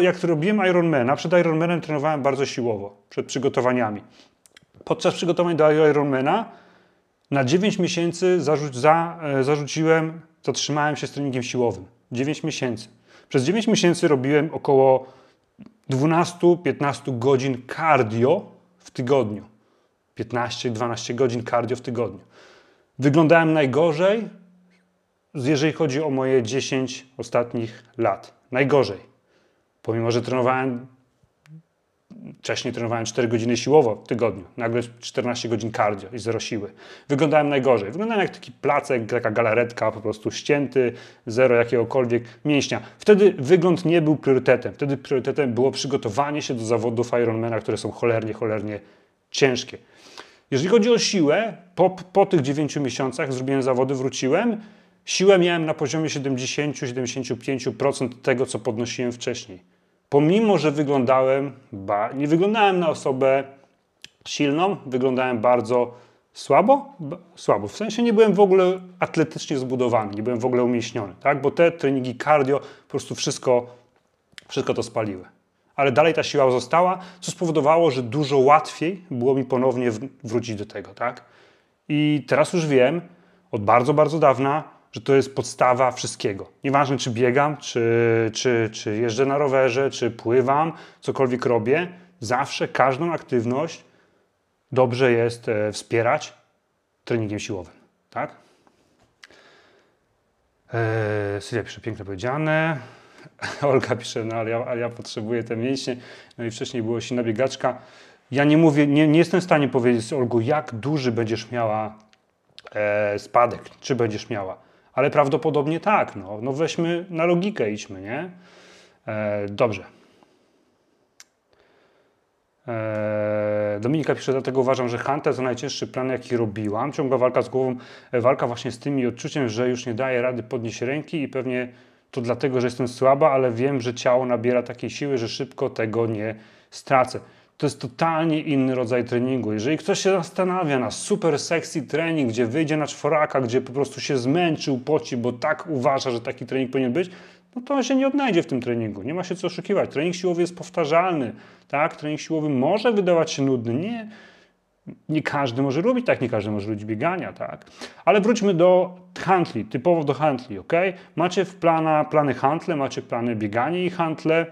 jak robiłem Ironmana, przed Ironmanem trenowałem bardzo siłowo, przed przygotowaniami. Podczas przygotowań do Ironmana na 9 miesięcy zarzuć, za, e, zarzuciłem, zatrzymałem się z treningiem siłowym. 9 miesięcy. Przez 9 miesięcy robiłem około 12-15 godzin cardio w tygodniu. 15-12 godzin cardio w tygodniu. Wyglądałem najgorzej, jeżeli chodzi o moje 10 ostatnich lat. Najgorzej. Pomimo, że trenowałem Wcześniej trenowałem 4 godziny siłowo w tygodniu, nagle 14 godzin cardio i zero siły. Wyglądałem najgorzej. Wyglądałem jak taki placek, taka galaretka, po prostu ścięty, zero jakiegokolwiek mięśnia. Wtedy wygląd nie był priorytetem. Wtedy priorytetem było przygotowanie się do zawodów Ironmana, które są cholernie, cholernie ciężkie. Jeżeli chodzi o siłę, po, po tych 9 miesiącach zrobiłem zawody, wróciłem. Siłę miałem na poziomie 70-75% tego, co podnosiłem wcześniej pomimo, że wyglądałem, nie wyglądałem na osobę silną, wyglądałem bardzo słabo, słabo. W sensie nie byłem w ogóle atletycznie zbudowany, nie byłem w ogóle umieśniony, tak? bo te treningi cardio po prostu wszystko, wszystko to spaliły. Ale dalej ta siła została, co spowodowało, że dużo łatwiej było mi ponownie wrócić do tego. Tak? I teraz już wiem, od bardzo, bardzo dawna, że to jest podstawa wszystkiego. Nieważne, czy biegam, czy, czy, czy jeżdżę na rowerze, czy pływam, cokolwiek robię, zawsze każdą aktywność dobrze jest e, wspierać treningiem siłowym. Tak? Eee, Sylwia pisze, piękne powiedziane. Olga pisze, no ale ja, ale ja potrzebuję te mięśnie. No i wcześniej było silna biegaczka. Ja nie mówię, nie, nie jestem w stanie powiedzieć, Olgu, jak duży będziesz miała e, spadek, czy będziesz miała ale prawdopodobnie tak. No, no weźmy na logikę, idźmy, nie? E, dobrze. E, Dominika pisze, dlatego uważam, że Hunter to najcięższy plan, jaki robiłam. Ciągła walka z głową, e, walka właśnie z tymi odczuciem, że już nie daje rady podnieść ręki i pewnie to dlatego, że jestem słaba, ale wiem, że ciało nabiera takiej siły, że szybko tego nie stracę. To jest totalnie inny rodzaj treningu. Jeżeli ktoś się zastanawia na super sexy trening, gdzie wyjdzie na czworaka, gdzie po prostu się zmęczył, poci, bo tak uważa, że taki trening powinien być, no to on się nie odnajdzie w tym treningu. Nie ma się co oszukiwać. Trening siłowy jest powtarzalny. Tak? Trening siłowy może wydawać się nudny. Nie, nie każdy może robić tak, nie każdy może robić biegania, tak? Ale wróćmy do handli, typowo do handli, ok? Macie w plana, plany handle, macie plany bieganie i handle.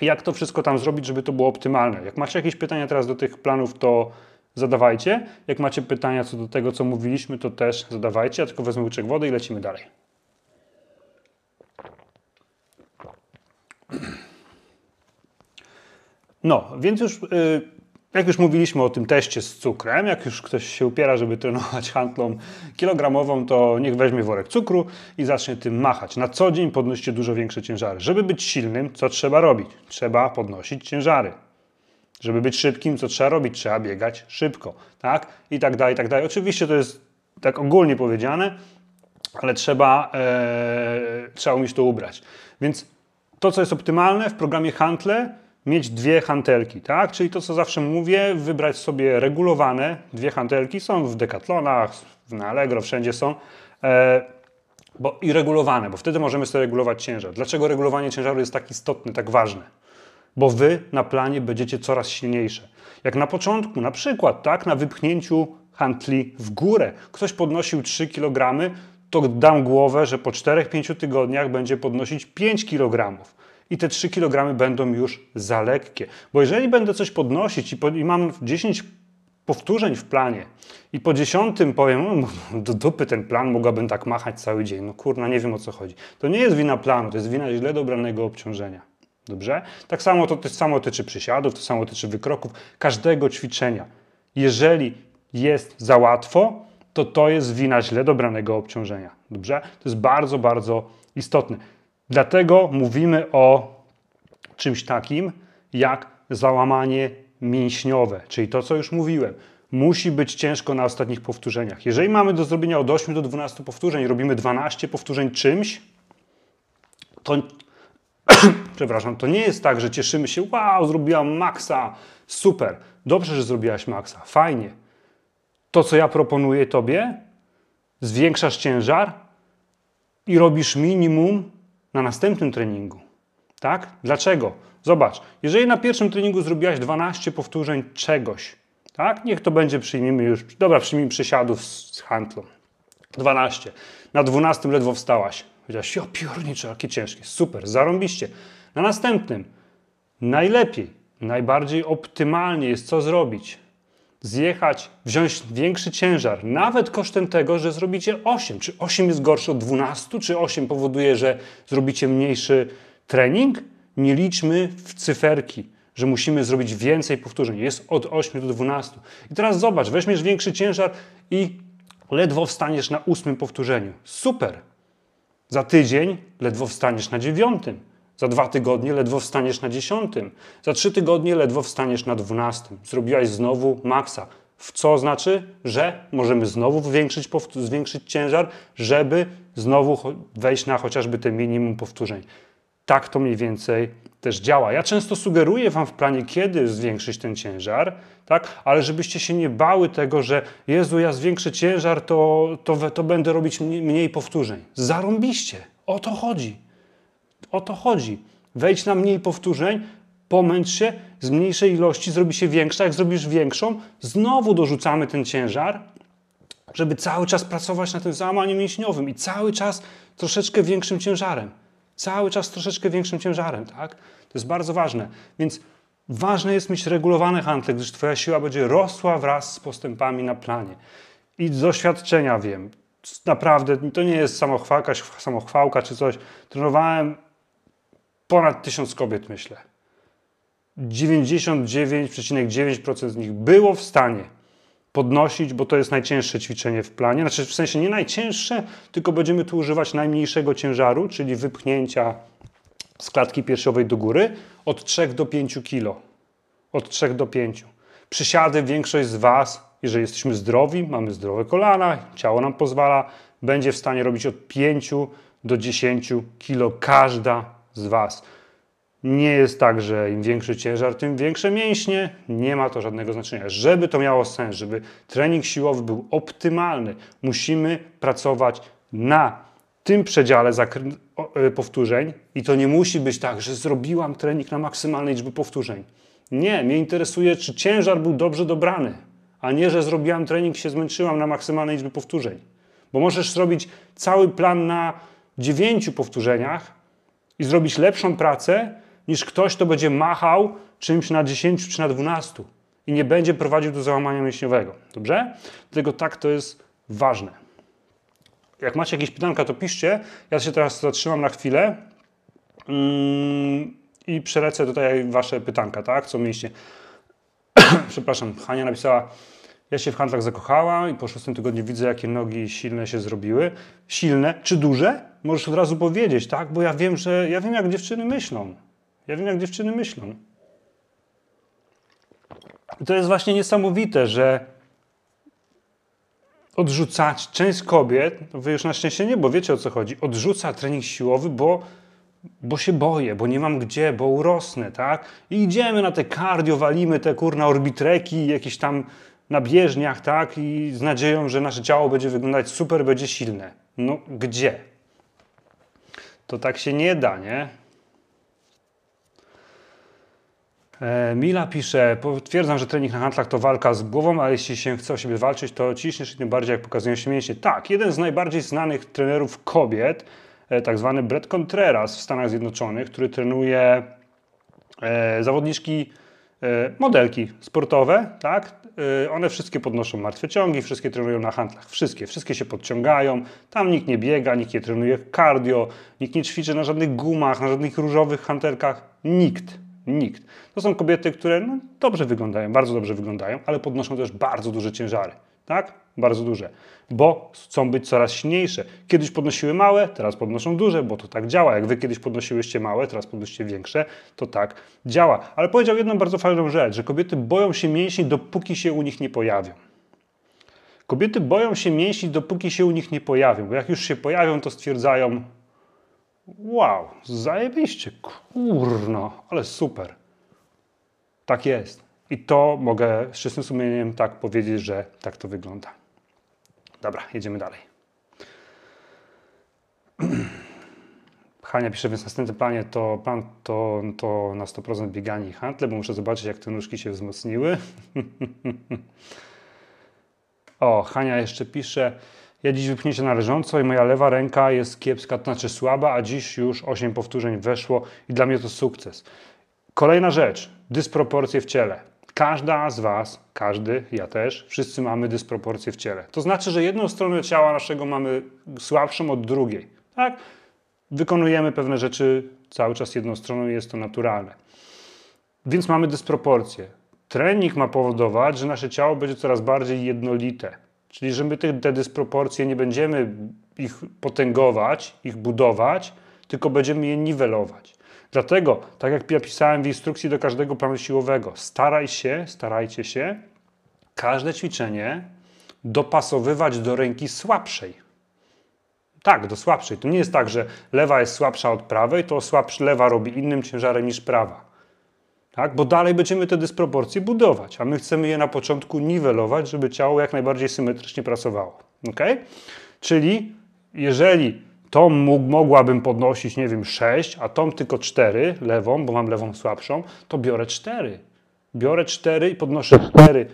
Jak to wszystko tam zrobić, żeby to było optymalne? Jak macie jakieś pytania teraz do tych planów, to zadawajcie. Jak macie pytania co do tego, co mówiliśmy, to też zadawajcie. Ja tylko wezmę łyczek wody i lecimy dalej. No, więc już... Yy, jak już mówiliśmy o tym teście z cukrem, jak już ktoś się upiera, żeby trenować handlą kilogramową, to niech weźmie worek cukru i zacznie tym machać. Na co dzień podnoście dużo większe ciężary. Żeby być silnym, co trzeba robić? Trzeba podnosić ciężary. Żeby być szybkim, co trzeba robić? Trzeba biegać szybko, tak? I tak dalej, i tak dalej. Oczywiście to jest tak ogólnie powiedziane, ale trzeba, ee, trzeba umieć to ubrać. Więc to, co jest optymalne w programie Handle, mieć dwie hantelki, tak? Czyli to, co zawsze mówię, wybrać sobie regulowane dwie hantelki. Są w Decathlonach, na Allegro, wszędzie są. E, bo, I regulowane, bo wtedy możemy sobie regulować ciężar. Dlaczego regulowanie ciężaru jest tak istotne, tak ważne? Bo wy na planie będziecie coraz silniejsze. Jak na początku, na przykład, tak, na wypchnięciu hantli w górę, ktoś podnosił 3 kg, to dam głowę, że po 4-5 tygodniach będzie podnosić 5 kg i te 3 kg będą już za lekkie. Bo jeżeli będę coś podnosić i, po, i mam 10 powtórzeń w planie i po dziesiątym powiem, no, do dupy ten plan, mogłabym tak machać cały dzień. No kurna, nie wiem o co chodzi. To nie jest wina planu, to jest wina źle dobranego obciążenia. Dobrze? Tak samo to, to samo tyczy przysiadów, to samo tyczy wykroków, każdego ćwiczenia. Jeżeli jest za łatwo, to to jest wina źle dobranego obciążenia. Dobrze? To jest bardzo, bardzo istotne. Dlatego mówimy o czymś takim jak załamanie mięśniowe, czyli to, co już mówiłem. Musi być ciężko na ostatnich powtórzeniach. Jeżeli mamy do zrobienia od 8 do 12 powtórzeń, robimy 12 powtórzeń czymś, to przepraszam, to nie jest tak, że cieszymy się, wow, zrobiłam maksa, super, dobrze, że zrobiłaś maksa, fajnie. To, co ja proponuję Tobie, zwiększasz ciężar i robisz minimum na następnym treningu. Tak? Dlaczego? Zobacz, jeżeli na pierwszym treningu zrobiłaś 12 powtórzeń czegoś, tak? Niech to będzie, przyjmijmy już, dobra, przyjmijmy przysiadów z handlą. 12. Na 12 ledwo wstałaś. Powiedziałaś, jo piórnicze, jakie ciężkie. Super, zarąbiście. Na następnym, najlepiej, najbardziej optymalnie jest co zrobić? Zjechać, wziąć większy ciężar, nawet kosztem tego, że zrobicie 8. Czy 8 jest gorsze od 12, czy 8 powoduje, że zrobicie mniejszy trening? Nie liczmy w cyferki, że musimy zrobić więcej powtórzeń. Jest od 8 do 12. I teraz zobacz, weźmiesz większy ciężar i ledwo wstaniesz na ósmym powtórzeniu. Super! Za tydzień ledwo wstaniesz na dziewiątym. Za dwa tygodnie ledwo wstaniesz na dziesiątym. Za trzy tygodnie ledwo wstaniesz na dwunastym. Zrobiłaś znowu maksa. W co znaczy, że możemy znowu zwiększyć, zwiększyć ciężar, żeby znowu wejść na chociażby te minimum powtórzeń. Tak to mniej więcej też działa. Ja często sugeruję Wam w planie, kiedy zwiększyć ten ciężar, tak? ale żebyście się nie bały tego, że Jezu, ja zwiększę ciężar, to, to, to będę robić mniej, mniej powtórzeń. Zarąbiście. O to chodzi. O to chodzi. Wejdź na mniej powtórzeń, pomęcz się, z mniejszej ilości zrobi się większa. Jak zrobisz większą, znowu dorzucamy ten ciężar, żeby cały czas pracować na tym załamaniu mięśniowym i cały czas troszeczkę większym ciężarem. Cały czas troszeczkę większym ciężarem, tak? To jest bardzo ważne. Więc ważne jest mieć regulowane handle, gdyż Twoja siła będzie rosła wraz z postępami na planie. I z doświadczenia wiem, naprawdę to nie jest samochwałka, samochwałka czy coś. Trenowałem ponad tysiąc kobiet, myślę. 99,9% z nich było w stanie podnosić, bo to jest najcięższe ćwiczenie w planie. Znaczy, w sensie nie najcięższe, tylko będziemy tu używać najmniejszego ciężaru, czyli wypchnięcia z klatki piersiowej do góry od 3 do 5 kg. Od 3 do 5. Przysiady większość z Was, jeżeli jesteśmy zdrowi, mamy zdrowe kolana, ciało nam pozwala, będzie w stanie robić od 5 do 10 kg każda z Was. Nie jest tak, że im większy ciężar, tym większe mięśnie. Nie ma to żadnego znaczenia. Żeby to miało sens, żeby trening siłowy był optymalny, musimy pracować na tym przedziale e, powtórzeń i to nie musi być tak, że zrobiłam trening na maksymalnej liczbie powtórzeń. Nie, mnie interesuje, czy ciężar był dobrze dobrany, a nie, że zrobiłam trening, się zmęczyłam na maksymalnej liczbie powtórzeń. Bo możesz zrobić cały plan na dziewięciu powtórzeniach i zrobić lepszą pracę niż ktoś, kto będzie machał czymś na 10 czy na 12 i nie będzie prowadził do załamania mięśniowego. Dobrze? Dlatego tak to jest ważne. Jak macie jakieś pytanka, to piszcie. Ja się teraz zatrzymam na chwilę mm, i przelecę tutaj wasze pytanka, tak? Co mieliście? Przepraszam, Hania napisała, ja się w handlach zakochała i po szóstym tygodniu widzę, jakie nogi silne się zrobiły. Silne czy duże? Możesz od razu powiedzieć, tak? Bo ja wiem, że ja wiem, jak dziewczyny myślą. Ja wiem, jak dziewczyny myślą. I to jest właśnie niesamowite, że odrzucać część kobiet, no wy już na szczęście nie, bo wiecie o co chodzi, odrzuca trening siłowy, bo, bo się boję, bo nie mam gdzie, bo urosnę, tak? I idziemy na te cardio, walimy te kurna orbitreki, jakieś tam na bieżniach, tak? I z nadzieją, że nasze ciało będzie wyglądać super, będzie silne. No gdzie? To tak się nie da, nie? E, Mila pisze, potwierdzam, że trening na handlach to walka z głową, ale jeśli się chce o siebie walczyć, to ciśniesz tym bardziej, jak pokazują się mięśnie. Tak, jeden z najbardziej znanych trenerów kobiet, e, tak zwany Brett Contreras w Stanach Zjednoczonych, który trenuje e, zawodniczki, modelki sportowe, tak? One wszystkie podnoszą martwe ciągi, wszystkie trenują na handlach, wszystkie, wszystkie się podciągają, tam nikt nie biega, nikt nie trenuje cardio, nikt nie ćwiczy na żadnych gumach, na żadnych różowych hantelkach, nikt. Nikt. To są kobiety, które no, dobrze wyglądają, bardzo dobrze wyglądają, ale podnoszą też bardzo duże ciężary. Tak? Bardzo duże. Bo chcą być coraz silniejsze. Kiedyś podnosiły małe, teraz podnoszą duże, bo to tak działa. Jak wy kiedyś podnosiłyście małe, teraz podnosicie większe, to tak działa. Ale powiedział jedną bardzo fajną rzecz, że kobiety boją się mięśni, dopóki się u nich nie pojawią. Kobiety boją się mięśni, dopóki się u nich nie pojawią, bo jak już się pojawią, to stwierdzają, Wow, zajebiście, kurno, ale super. Tak jest. I to mogę z czystym sumieniem tak powiedzieć, że tak to wygląda. Dobra, jedziemy dalej. Hania pisze, więc w następnym planie to plan to, to na 100% bieganie i handle, bo muszę zobaczyć, jak te nóżki się wzmocniły. o, Hania jeszcze pisze, ja dziś wypchnięcie należąco i moja lewa ręka jest kiepska, to znaczy słaba, a dziś już 8 powtórzeń weszło i dla mnie to sukces. Kolejna rzecz, dysproporcje w ciele. Każda z Was, każdy, ja też, wszyscy mamy dysproporcje w ciele. To znaczy, że jedną stronę ciała naszego mamy słabszą od drugiej. Tak? Wykonujemy pewne rzeczy cały czas jedną stroną jest to naturalne. Więc mamy dysproporcje. Trening ma powodować, że nasze ciało będzie coraz bardziej jednolite. Czyli, że my te dysproporcje nie będziemy ich potęgować, ich budować, tylko będziemy je niwelować. Dlatego, tak jak ja pisałem w instrukcji do każdego planu siłowego, staraj się, starajcie się każde ćwiczenie dopasowywać do ręki słabszej. Tak, do słabszej. To nie jest tak, że lewa jest słabsza od prawej, to słabsza lewa robi innym ciężarem niż prawa tak? bo dalej będziemy te dysproporcje budować, a my chcemy je na początku niwelować, żeby ciało jak najbardziej symetrycznie pracowało. Okay? Czyli jeżeli tą mogłabym podnosić, nie wiem, 6, a tą tylko 4 lewą, bo mam lewą słabszą, to biorę 4. Biorę 4 i podnoszę 4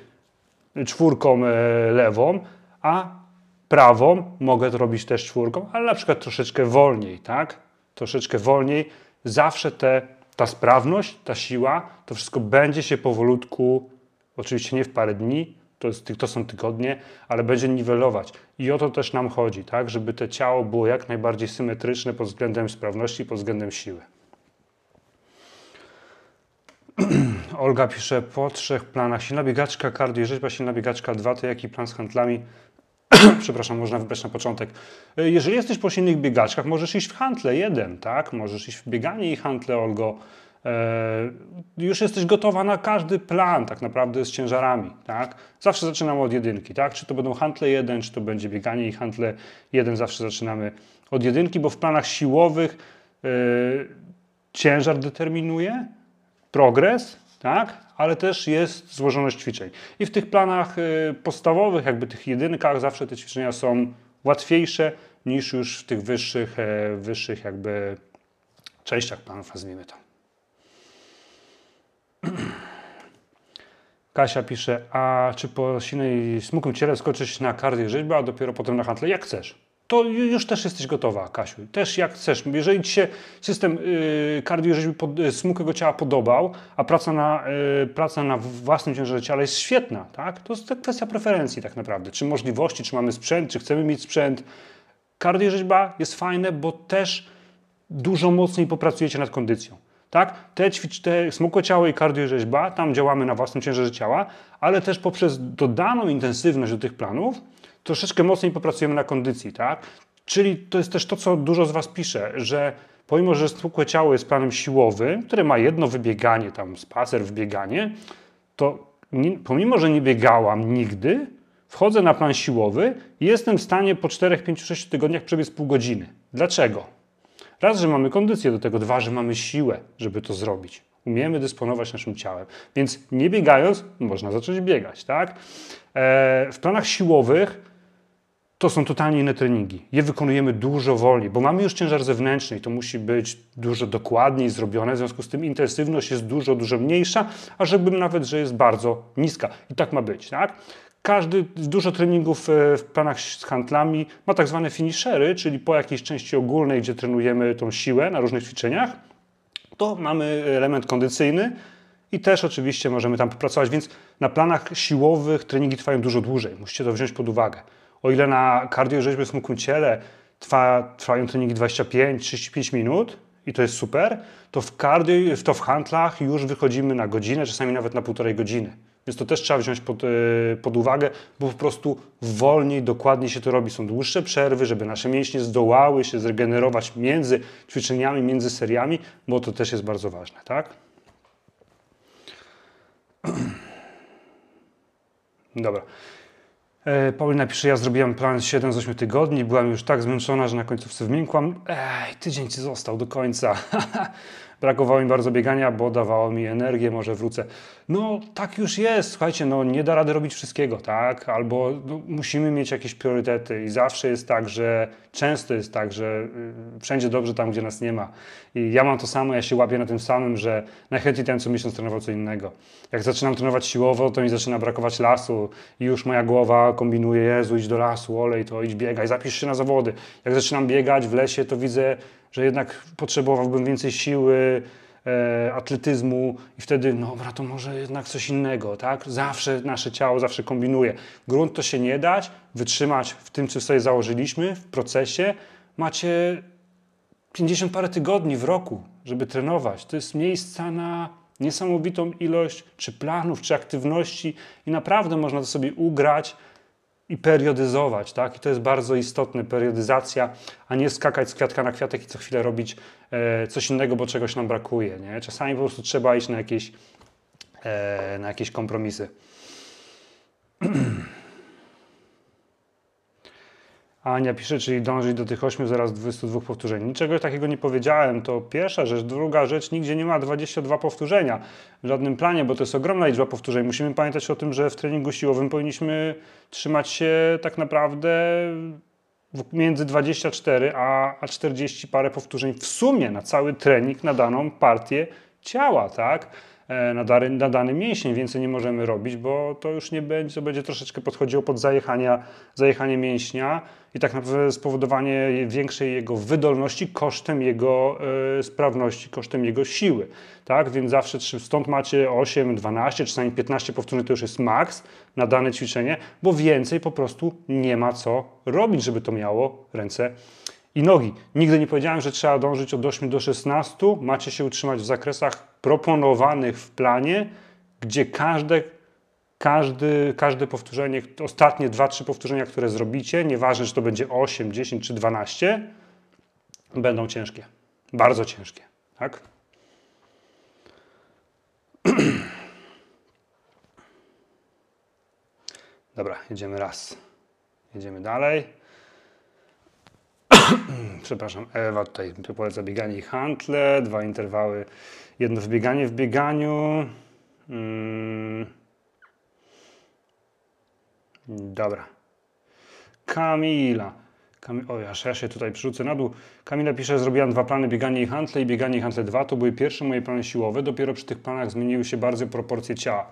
czwórką e, lewą, a prawą mogę to robić też czwórką, ale na przykład troszeczkę wolniej, tak? Troszeczkę wolniej. Zawsze te ta sprawność, ta siła, to wszystko będzie się powolutku, oczywiście nie w parę dni, to, jest, to są tygodnie, ale będzie niwelować. I o to też nam chodzi, tak, żeby to ciało było jak najbardziej symetryczne pod względem sprawności, pod względem siły. Olga pisze, po trzech planach silna biegaczka, kardio i rzeźba, silna biegaczka 2, to jaki plan z handlami? przepraszam, można wybrać na początek. E, jeżeli jesteś po silnych biegaczkach, możesz iść w handle jeden, tak? Możesz iść w bieganie i handle, Olgo. E, już jesteś gotowa na każdy plan tak naprawdę z ciężarami, tak? Zawsze zaczynamy od jedynki, tak? Czy to będą handle jeden, czy to będzie bieganie i handle jeden, zawsze zaczynamy od jedynki, bo w planach siłowych e, ciężar determinuje, progres, tak? ale też jest złożoność ćwiczeń. I w tych planach y, podstawowych, jakby tych jedynkach, zawsze te ćwiczenia są łatwiejsze niż już w tych wyższych, e, wyższych jakby częściach planów, nazwijmy to. Kasia pisze, a czy po silnej smukłym ciele skoczyć na kardiorzeźbę, a dopiero potem na hantle? Jak chcesz. To już też jesteś gotowa, Kasiu. Też jak chcesz. Jeżeli Ci się system yy, kardiorzeźby pod, yy, smukłego ciała podobał, a praca na, yy, praca na własnym ciężarze ciała jest świetna, tak? to jest kwestia preferencji tak naprawdę. Czy możliwości, czy mamy sprzęt, czy chcemy mieć sprzęt. Kardiorzeźba jest fajne, bo też dużo mocniej popracujecie nad kondycją. Tak? Te, ćwicz, te smukłe ciało i kardiorzeźba, tam działamy na własnym ciężarze ciała, ale też poprzez dodaną intensywność do tych planów troszeczkę mocniej popracujemy na kondycji. Tak? Czyli to jest też to, co dużo z Was pisze, że pomimo, że smukłe ciało jest planem siłowym, które ma jedno wybieganie, tam spacer, wbieganie, to nie, pomimo, że nie biegałam nigdy, wchodzę na plan siłowy i jestem w stanie po 4, 5, 6 tygodniach przebiec pół godziny. Dlaczego? Raz, że mamy kondycję do tego, dwa, że mamy siłę, żeby to zrobić. Umiemy dysponować naszym ciałem. Więc nie biegając, można zacząć biegać, tak? E, w planach siłowych to są totalnie inne treningi. Je wykonujemy dużo wolniej, bo mamy już ciężar zewnętrzny i to musi być dużo dokładniej zrobione, w związku z tym intensywność jest dużo, dużo mniejsza, a żebym nawet, że jest bardzo niska. I tak ma być, tak? Każdy, dużo treningów e, w planach z handlami ma tak zwane finishery, czyli po jakiejś części ogólnej, gdzie trenujemy tą siłę na różnych ćwiczeniach, to mamy element kondycyjny i też oczywiście możemy tam popracować, więc na planach siłowych treningi trwają dużo dłużej. Musicie to wziąć pod uwagę. O ile na kardiorzeźbie w smukłym ciele trwa, trwają treningi 25-35 minut i to jest super, to w cardio, to w handlach już wychodzimy na godzinę, czasami nawet na półtorej godziny. Więc to też trzeba wziąć pod, e, pod uwagę, bo po prostu wolniej, dokładniej się to robi. Są dłuższe przerwy, żeby nasze mięśnie zdołały się zregenerować między ćwiczeniami, między seriami, bo to też jest bardzo ważne, tak? Dobra. E, Paulina pisze, ja zrobiłam plan 7 z 8 tygodni, byłam już tak zmęczona, że na końcówce zmiękłam. Ej, tydzień ci został do końca. Brakowało mi bardzo biegania, bo dawało mi energię, może wrócę. No tak już jest, słuchajcie, no nie da rady robić wszystkiego, tak? Albo no, musimy mieć jakieś priorytety i zawsze jest tak, że często jest tak, że y, wszędzie dobrze tam, gdzie nas nie ma. I ja mam to samo, ja się łapię na tym samym, że najchętniej ten co miesiąc trenował co innego. Jak zaczynam trenować siłowo, to mi zaczyna brakować lasu i już moja głowa kombinuje, Jezu, idź do lasu, olej to, idź biegaj, zapisz się na zawody. Jak zaczynam biegać w lesie, to widzę że jednak potrzebowałbym więcej siły, e, atletyzmu i wtedy, no dobra, to może jednak coś innego, tak? Zawsze nasze ciało zawsze kombinuje. Grunt to się nie dać, wytrzymać w tym, co sobie założyliśmy, w procesie. Macie 50 parę tygodni w roku, żeby trenować. To jest miejsca na niesamowitą ilość czy planów, czy aktywności i naprawdę można to sobie ugrać, i periodyzować, tak? I to jest bardzo istotne, periodyzacja, a nie skakać z kwiatka na kwiatek i co chwilę robić e, coś innego, bo czegoś nam brakuje, nie? Czasami po prostu trzeba iść na jakieś, e, na jakieś kompromisy. Ania pisze, czyli dążyć do tych 8 zaraz 22 powtórzeń. Niczego takiego nie powiedziałem. To pierwsza rzecz. Druga rzecz, nigdzie nie ma 22 powtórzenia w żadnym planie, bo to jest ogromna liczba powtórzeń. Musimy pamiętać o tym, że w treningu siłowym powinniśmy trzymać się tak naprawdę między 24 a, a 40 parę powtórzeń w sumie na cały trening, na daną partię ciała, tak? E, na, dany, na dany mięsień, więcej nie możemy robić, bo to już nie będzie, to będzie troszeczkę podchodziło pod zajechania, zajechanie mięśnia i tak naprawdę spowodowanie większej jego wydolności kosztem jego y, sprawności, kosztem jego siły. Tak? Więc zawsze stąd macie 8, 12, czasami 15 powtórzeń to już jest maks na dane ćwiczenie, bo więcej po prostu nie ma co robić, żeby to miało ręce i nogi. Nigdy nie powiedziałem, że trzeba dążyć od 8 do 16. Macie się utrzymać w zakresach proponowanych w planie, gdzie każde, każdy, każde powtórzenie, ostatnie 2-3 powtórzenia, które zrobicie, nieważne, czy to będzie 8, 10 czy 12, będą ciężkie. Bardzo ciężkie. Tak? Dobra, jedziemy raz. Jedziemy dalej. przepraszam, Ewa tutaj poleca bieganie i hantle, dwa interwały, jedno wbieganie w bieganiu. Mm. Dobra. Kamila. Kamil, o, aż ja się tutaj przerzucę na dół. Kamila pisze, zrobiłam dwa plany, bieganie i hantle i bieganie i hantle 2. To były pierwsze moje plany siłowe. Dopiero przy tych planach zmieniły się bardzo proporcje ciała.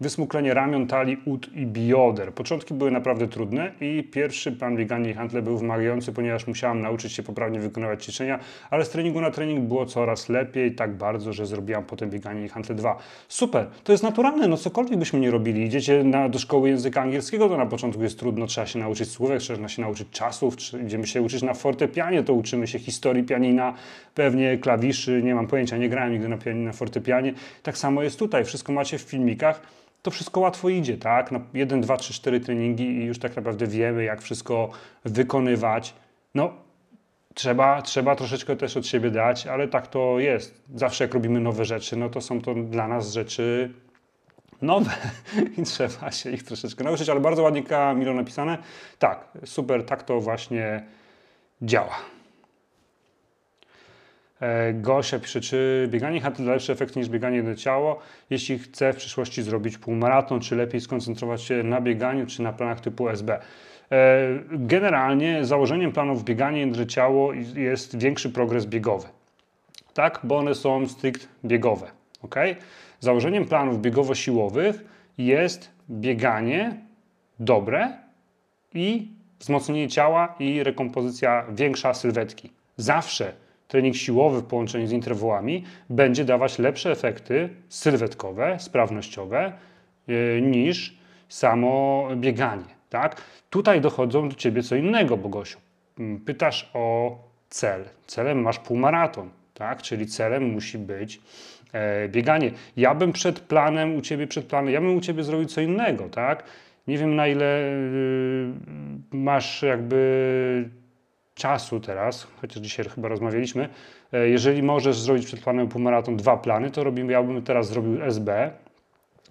Wysmuklenie ramion, talii, ud i bioder. Początki były naprawdę trudne i pierwszy plan bieganie i hantle był wymagający, ponieważ musiałam nauczyć się poprawnie wykonywać ćwiczenia, ale z treningu na trening było coraz lepiej, tak bardzo, że zrobiłam potem bieganie i hantle 2. Super, to jest naturalne, no cokolwiek byśmy nie robili. Idziecie na, do szkoły języka angielskiego, to na początku jest trudno, trzeba się nauczyć słówek, trzeba się nauczyć czasów, idziemy się uczyć na fortepianie, to uczymy się historii pianina, pewnie klawiszy, nie mam pojęcia, nie grałem nigdy na, pianinie, na fortepianie. Tak samo jest tutaj, wszystko macie w filmikach, to wszystko łatwo idzie, tak? Na 1, 2, 3, 4 treningi i już tak naprawdę wiemy, jak wszystko wykonywać. No, trzeba, trzeba troszeczkę też od siebie dać, ale tak to jest. Zawsze jak robimy nowe rzeczy, no to są to dla nas rzeczy nowe i trzeba się ich troszeczkę nauczyć, ale bardzo ładnie Kamilo napisane. Tak, super, tak to właśnie działa. E, Gosia pisze, czy bieganie HT da lepszy efekt niż bieganie do ciało? Jeśli chce w przyszłości zrobić półmaraton, czy lepiej skoncentrować się na bieganiu, czy na planach typu SB? E, generalnie założeniem planów bieganie jedno ciało jest większy progres biegowy. Tak, bo one są strict biegowe. ok? Założeniem planów biegowo-siłowych jest bieganie dobre i wzmocnienie ciała i rekompozycja większa sylwetki. Zawsze trening siłowy w połączeniu z interwałami będzie dawać lepsze efekty sylwetkowe, sprawnościowe yy, niż samo bieganie. Tak? Tutaj dochodzą do Ciebie co innego, Bogosiu. Mm, pytasz o cel. Celem masz półmaraton, tak? czyli celem musi być e, bieganie. Ja bym przed planem, u Ciebie przed planem, ja bym u Ciebie zrobił co innego, tak? Nie wiem na ile y, masz jakby czasu teraz, chociaż dzisiaj chyba rozmawialiśmy. E, jeżeli możesz zrobić przed planem półmaraton dwa plany, to robimy, ja bym teraz zrobił SB,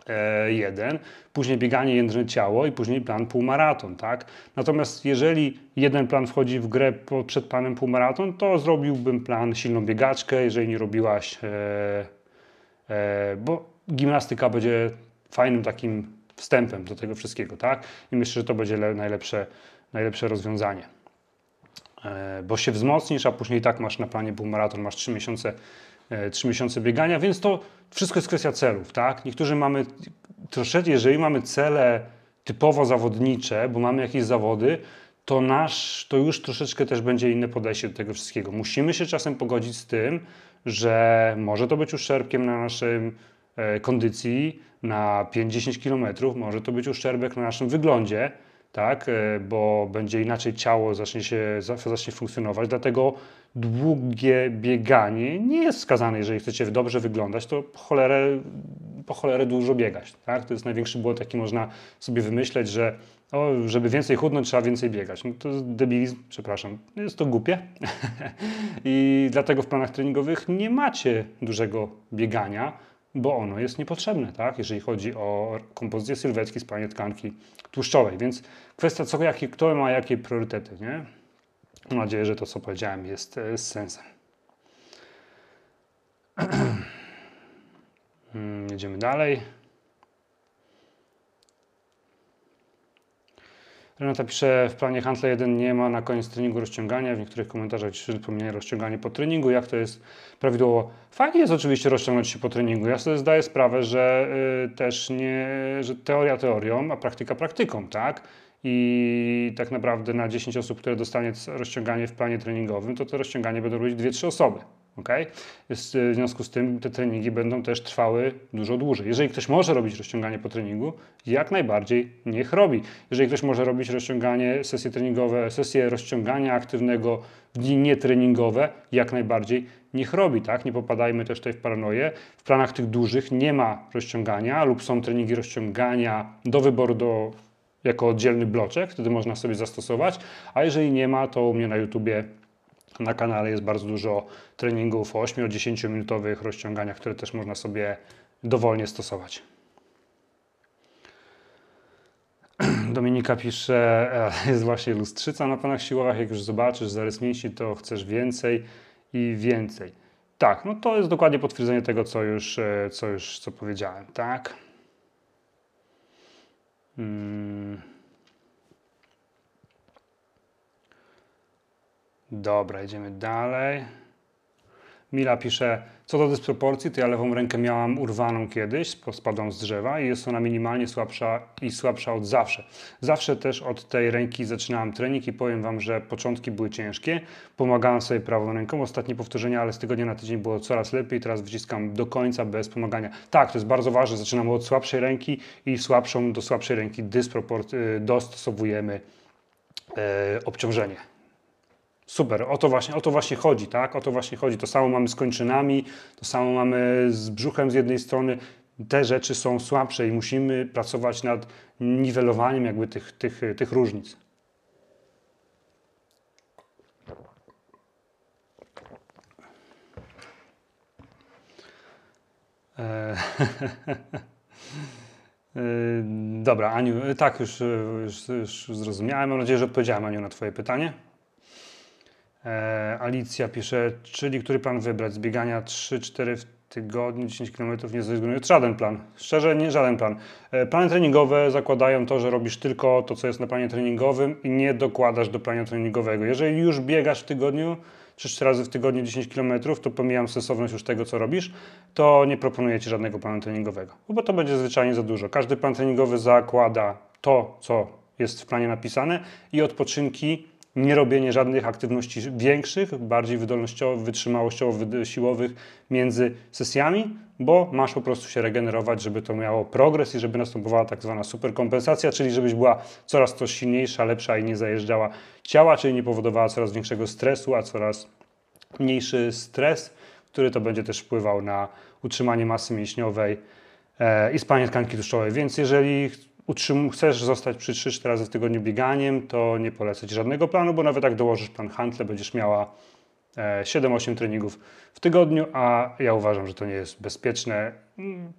e, jeden, później bieganie jędrne ciało i później plan półmaraton, tak? Natomiast jeżeli jeden plan wchodzi w grę przed planem półmaraton, to zrobiłbym plan silną biegaczkę, jeżeli nie robiłaś, e, bo gimnastyka będzie fajnym takim wstępem do tego wszystkiego, tak? I myślę, że to będzie najlepsze, najlepsze rozwiązanie. E, bo się wzmocnisz, a później tak masz na planie półmaraton, masz 3 miesiące, 3 e, miesiące biegania, więc to wszystko jest kwestia celów, tak? Niektórzy mamy troszeczkę, jeżeli mamy cele typowo zawodnicze, bo mamy jakieś zawody, to nasz, to już troszeczkę też będzie inne podejście do tego wszystkiego. Musimy się czasem pogodzić z tym, że może to być uszczerbkiem na naszym e, kondycji na 5-10 km, może to być uszczerbek na naszym wyglądzie, tak, e, bo będzie inaczej ciało zacznie się zacznie funkcjonować. Dlatego długie bieganie nie jest wskazane, jeżeli chcecie dobrze wyglądać, to po cholerę, po cholerę dużo biegać. Tak? To jest największy błąd, jaki można sobie wymyśleć, że o, żeby więcej chudnąć, trzeba więcej biegać. No to jest debilizm, przepraszam, jest to głupie. I dlatego w planach treningowych nie macie dużego biegania, bo ono jest niepotrzebne, tak? jeżeli chodzi o kompozycję sylwetki, spalanie tkanki tłuszczowej. Więc kwestia, co, jaki, kto ma jakie priorytety. Nie? Mam nadzieję, że to, co powiedziałem, jest e, z sensem. Hmm, jedziemy dalej. Renata pisze, w planie Handla 1 nie ma na koniec treningu rozciągania. W niektórych komentarzach wspomnienie rozciąganie po treningu. Jak to jest prawidłowo? Fajnie jest oczywiście rozciągnąć się po treningu. Ja sobie zdaję sprawę, że y, też nie, że teoria teorią, a praktyka praktyką, tak? I tak naprawdę na 10 osób, które dostanie rozciąganie w planie treningowym, to to rozciąganie będą robić 2-3 osoby. Okay? W związku z tym te treningi będą też trwały dużo dłużej. Jeżeli ktoś może robić rozciąganie po treningu, jak najbardziej niech robi. Jeżeli ktoś może robić rozciąganie, sesje treningowe, sesje rozciągania aktywnego w dni nietreningowe, jak najbardziej niech robi. Tak? Nie popadajmy też tutaj w paranoję. W planach tych dużych nie ma rozciągania lub są treningi rozciągania do wyboru do, jako oddzielny bloczek, wtedy można sobie zastosować, a jeżeli nie ma, to u mnie na YouTubie na kanale jest bardzo dużo treningów o 8-10 minutowych rozciąganiach, które też można sobie dowolnie stosować. Dominika pisze, e, jest właśnie lustrzyca na panach siłowych. Jak już zobaczysz zarys mięśni, to chcesz więcej i więcej. Tak, no to jest dokładnie potwierdzenie tego, co już, e, co już co powiedziałem, tak? Hmm. Dobra, idziemy dalej. Mila pisze, co do dysproporcji, to ja lewą rękę miałam urwaną kiedyś, spadłam z drzewa i jest ona minimalnie słabsza i słabsza od zawsze. Zawsze też od tej ręki zaczynałam trening i powiem Wam, że początki były ciężkie. Pomagałem sobie prawą ręką, ostatnie powtórzenia, ale z tygodnia na tydzień było coraz lepiej, teraz wyciskam do końca bez pomagania. Tak, to jest bardzo ważne, zaczynamy od słabszej ręki i słabszą do słabszej ręki dyspropor- y, dostosowujemy e, obciążenie. Super, o to, właśnie, o to właśnie chodzi, tak? O to właśnie chodzi. To samo mamy z kończynami, to samo mamy z brzuchem z jednej strony. Te rzeczy są słabsze i musimy pracować nad niwelowaniem jakby tych, tych, tych różnic. Eee, Dobra, Aniu, tak, już, już, już zrozumiałem. Mam nadzieję, że odpowiedziałem, Aniu, na Twoje pytanie. E, Alicja pisze, czyli który plan wybrać? Zbiegania 3-4 w tygodniu, 10 km nie zrezygnuję. Żaden plan. Szczerze, nie żaden plan. E, plany treningowe zakładają to, że robisz tylko to, co jest na planie treningowym i nie dokładasz do planu treningowego. Jeżeli już biegasz w tygodniu, 3-4 razy w tygodniu 10 km, to pomijam sensowność już tego, co robisz, to nie proponuję Ci żadnego planu treningowego, bo to będzie zwyczajnie za dużo. Każdy plan treningowy zakłada to, co jest w planie napisane i odpoczynki nie robienie żadnych aktywności większych, bardziej wydolnościowych, wytrzymałościowych, siłowych między sesjami, bo masz po prostu się regenerować, żeby to miało progres i żeby następowała tak zwana superkompensacja, czyli żebyś była coraz to silniejsza, lepsza i nie zajeżdżała ciała, czyli nie powodowała coraz większego stresu, a coraz mniejszy stres, który to będzie też wpływał na utrzymanie masy mięśniowej e, i spalanie tkanki tłuszczowej. Więc jeżeli utrzym, chcesz zostać przy 3-4 razy w tygodniu bieganiem, to nie polecę Ci żadnego planu, bo nawet jak dołożysz plan handle, będziesz miała 7-8 e, treningów w tygodniu, a ja uważam, że to nie jest bezpieczne. Mm,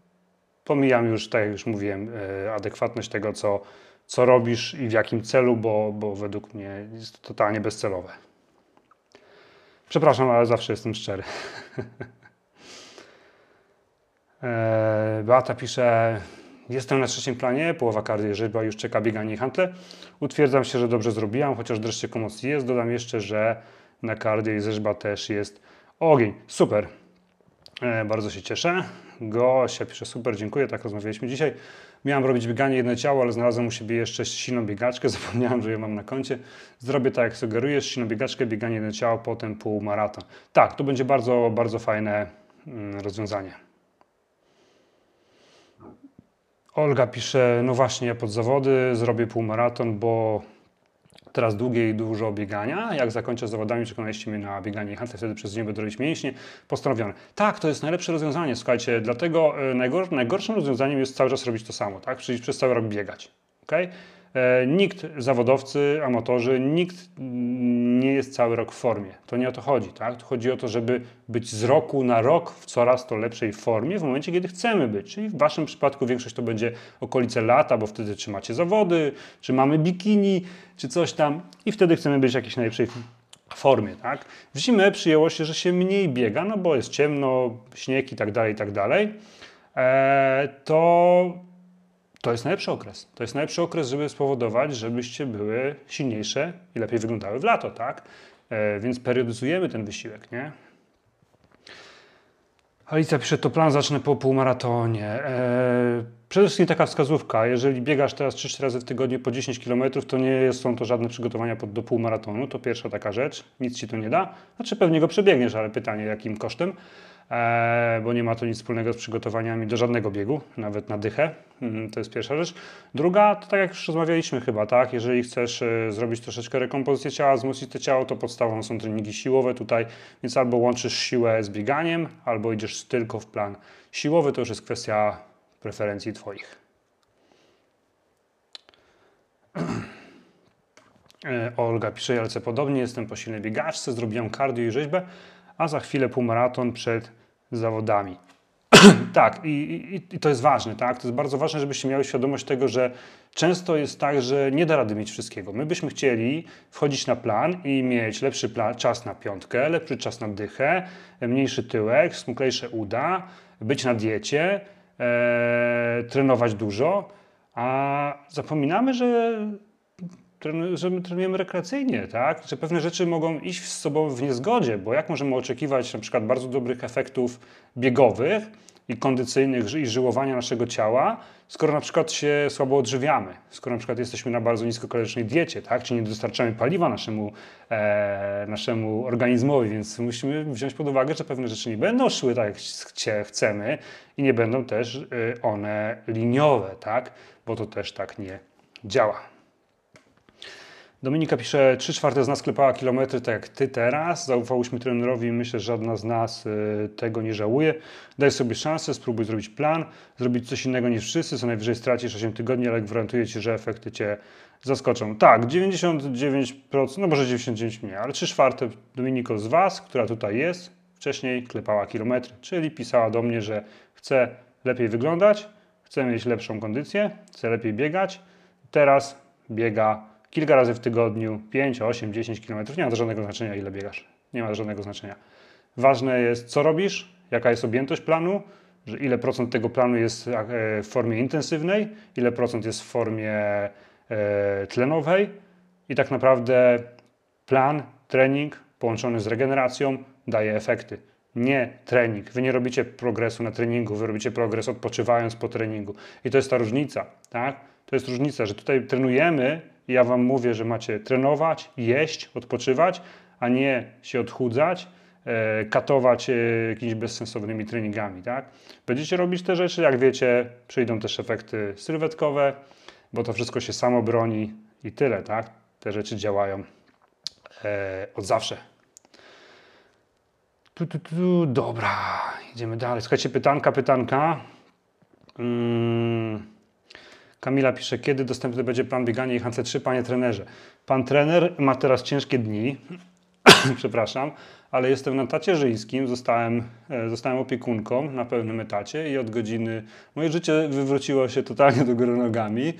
pomijam już, tak jak już mówiłem, e, adekwatność tego, co, co robisz i w jakim celu, bo, bo według mnie jest to totalnie bezcelowe. Przepraszam, ale zawsze jestem szczery. E, Beata pisze, Jestem na trzecim planie, połowa kardio rzeźba już czeka bieganie i hantle. Utwierdzam się, że dobrze zrobiłam, chociaż dreszcze komocji jest. Dodam jeszcze, że na kardio i rzeźba też jest ogień. Super. E, bardzo się cieszę. Gosia pisze, super, dziękuję, tak rozmawialiśmy dzisiaj. Miałam robić bieganie jedno ciało, ale znalazłem u siebie jeszcze silną biegaczkę, zapomniałam, że ją mam na koncie. Zrobię tak, jak sugerujesz, silną biegaczkę, bieganie jedno ciało, potem półmaraton. Tak, to będzie bardzo, bardzo fajne mm, rozwiązanie. Olga pisze, no właśnie, ja pod zawody zrobię półmaraton, bo teraz długie i dużo biegania. Jak zakończę zawodami, przekonaliście mnie na bieganie i handel, wtedy przez nie będę robić mięśnie. Postanowione. Tak, to jest najlepsze rozwiązanie, słuchajcie, dlatego e, najgor najgorszym rozwiązaniem jest cały czas robić to samo, tak? Czyli przez cały rok biegać. Okay? E, nikt, zawodowcy, amatorzy, nikt nie jest cały rok w formie. To nie o to chodzi, tak? To chodzi o to, żeby być z roku na rok w coraz to lepszej formie w momencie, kiedy chcemy być. Czyli w Waszym przypadku większość to będzie okolice lata, bo wtedy czy macie zawody, czy mamy bikini, czy coś tam i wtedy chcemy być w jakiejś najlepszej formie, tak? W zimę przyjęło się, że się mniej biega, no bo jest ciemno, śnieg i tak dalej, i tak dalej. Eee, to to jest najlepszy okres. To jest najlepszy okres, żeby spowodować, żebyście były silniejsze i lepiej wyglądały w lato, tak? E, więc periodyzujemy ten wysiłek, nie? Alicja pisze, to plan zacznę po półmaratonie. E, przede wszystkim taka wskazówka, jeżeli biegasz teraz 3-4 razy w tygodniu po 10 km, to nie są to żadne przygotowania pod, do półmaratonu, to pierwsza taka rzecz, nic Ci to nie da. Znaczy pewnie go przebiegniesz, ale pytanie jakim kosztem. E, bo nie ma to nic wspólnego z przygotowaniami do żadnego biegu, nawet na dychę. Mhm, to jest pierwsza rzecz. Druga, to tak jak już rozmawialiśmy chyba, tak? Jeżeli chcesz e, zrobić troszeczkę rekompozycję ciała, wzmocnić to ciało, to podstawą są treningi siłowe tutaj, więc albo łączysz siłę z bieganiem, albo idziesz tylko w plan siłowy, to już jest kwestia preferencji Twoich. E, Olga pisze, ja lecę podobnie, jestem po silnej biegaczce, zrobiłam kardio i rzeźbę, a za chwilę półmaraton przed zawodami. tak, i, i, i, to jest ważne, tak? To jest bardzo ważne, żebyście miały świadomość tego, że Często jest tak, że nie da rady mieć wszystkiego. My byśmy chcieli wchodzić na plan i mieć lepszy plan, czas na piątkę, lepszy czas na dychę, mniejszy tyłek, smuklejsze uda, być na diecie, e, trenować dużo, a zapominamy, że że my trenujemy rekreacyjnie, tak? Że pewne rzeczy mogą iść z sobą w niezgodzie, bo jak możemy oczekiwać na przykład bardzo dobrych efektów biegowych i kondycyjnych i żyłowania naszego ciała, skoro na przykład się słabo odżywiamy, skoro na przykład jesteśmy na bardzo niskokalorycznej diecie, tak? Czy nie dostarczamy paliwa naszemu, e, naszemu organizmowi, więc musimy wziąć pod uwagę, że pewne rzeczy nie będą szły tak, jak chcemy i nie będą też e, one liniowe, tak? Bo to też tak nie działa. Dominika pisze, 3 czwarte z nas klepała kilometry tak jak ty teraz. Zaufałyśmy trenerowi i myślę, że żadna z nas y, tego nie żałuje. Daj sobie szansę, spróbuj zrobić plan, zrobić coś innego niż wszyscy, co najwyżej stracisz 8 tygodni, ale gwarantuję Ci, że efekty Cię zaskoczą. Tak, 99%, no może 99 nie, ale 3 czwarte Dominiko z Was, która tutaj jest, wcześniej klepała kilometry, czyli pisała do mnie, że chce lepiej wyglądać, chce mieć lepszą kondycję, chce lepiej biegać. Teraz biega kilka razy w tygodniu, 5, 8, 10 km. Nie ma to żadnego znaczenia, ile biegasz. Nie ma żadnego znaczenia. Ważne jest, co robisz, jaka jest objętość planu, że ile procent tego planu jest e, w formie intensywnej, ile procent jest w formie e, tlenowej i tak naprawdę plan, trening połączony z regeneracją daje efekty. Nie trening. Wy nie robicie progresu na treningu, wy robicie progres odpoczywając po treningu. I to jest ta różnica, tak? To jest różnica, że tutaj trenujemy ja Wam mówię, że macie trenować, jeść, odpoczywać, a nie się odchudzać, e, katować e, jakimiś bezsensownymi treningami. Tak? Będziecie robić te rzeczy, jak wiecie, przyjdą też efekty sylwetkowe, bo to wszystko się samo broni i tyle. Tak? Te rzeczy działają e, od zawsze. Tu, tu, tu, dobra, idziemy dalej. Słuchajcie, pytanka, pytanka. Hmm. Kamila pisze, kiedy dostępny będzie plan biegania i Hantle 3, panie trenerze? Pan trener ma teraz ciężkie dni, przepraszam, ale jestem na tacierzyńskim, zostałem, e, zostałem opiekunką na pełnym etacie i od godziny moje życie wywróciło się totalnie do góry nogami.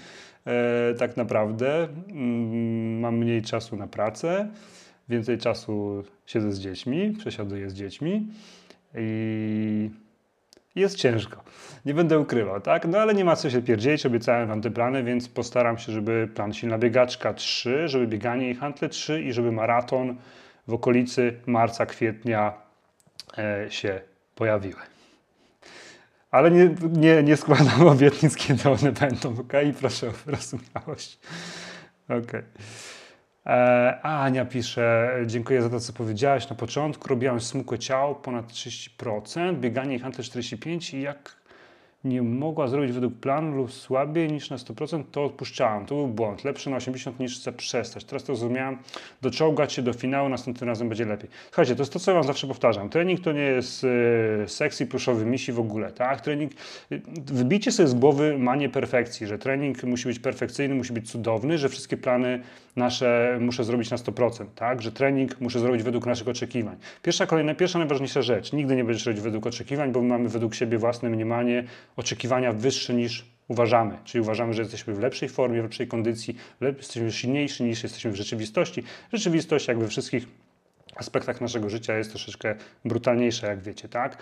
E, tak naprawdę mm, mam mniej czasu na pracę, więcej czasu siedzę z dziećmi, przesiaduję z dziećmi i jest ciężko. Nie będę ukrywał, tak? No ale nie ma co się pierdzieć, obiecałem wam te plany, więc postaram się, żeby plan silna biegaczka 3, żeby bieganie i handle 3 i żeby maraton w okolicy marca, kwietnia e, się pojawiły. Ale nie, nie, nie składam obietnic, kiedy one będą, ok? I proszę o wyrozumiałość. Ok. E, Ania pisze, dziękuję za to, co powiedziałaś na początku. Robiłam smukłe ciało ponad 30%, bieganie i handel 45% i jak nie mogła zrobić według planu lub słabiej niż na 100%, to odpuszczałam. To był błąd. Lepszy na 80 niż chcę przestać. Teraz to zrozumiałam. Doczołgać się do finału, następnym razem będzie lepiej. Słuchajcie, to jest to, co wam zawsze powtarzam. Trening to nie jest e, sexy, pluszowy misi w ogóle, tak? Trening, e, wybijcie sobie z głowy manię perfekcji, że trening musi być perfekcyjny, musi być cudowny, że wszystkie plany nasze muszę zrobić na 100%, tak? Że trening muszę zrobić według naszych oczekiwań. Pierwsza, kolejna, pierwsza najważniejsza rzecz. Nigdy nie będziesz robić według oczekiwań, bo my mamy według siebie własne mniemanie, oczekiwania wyższe niż uważamy. Czyli uważamy, że jesteśmy w lepszej formie, w lepszej kondycji, jesteśmy silniejsi niż jesteśmy w rzeczywistości. Rzeczywistość, jak we wszystkich aspektach naszego życia, jest troszeczkę brutalniejsza, jak wiecie, tak?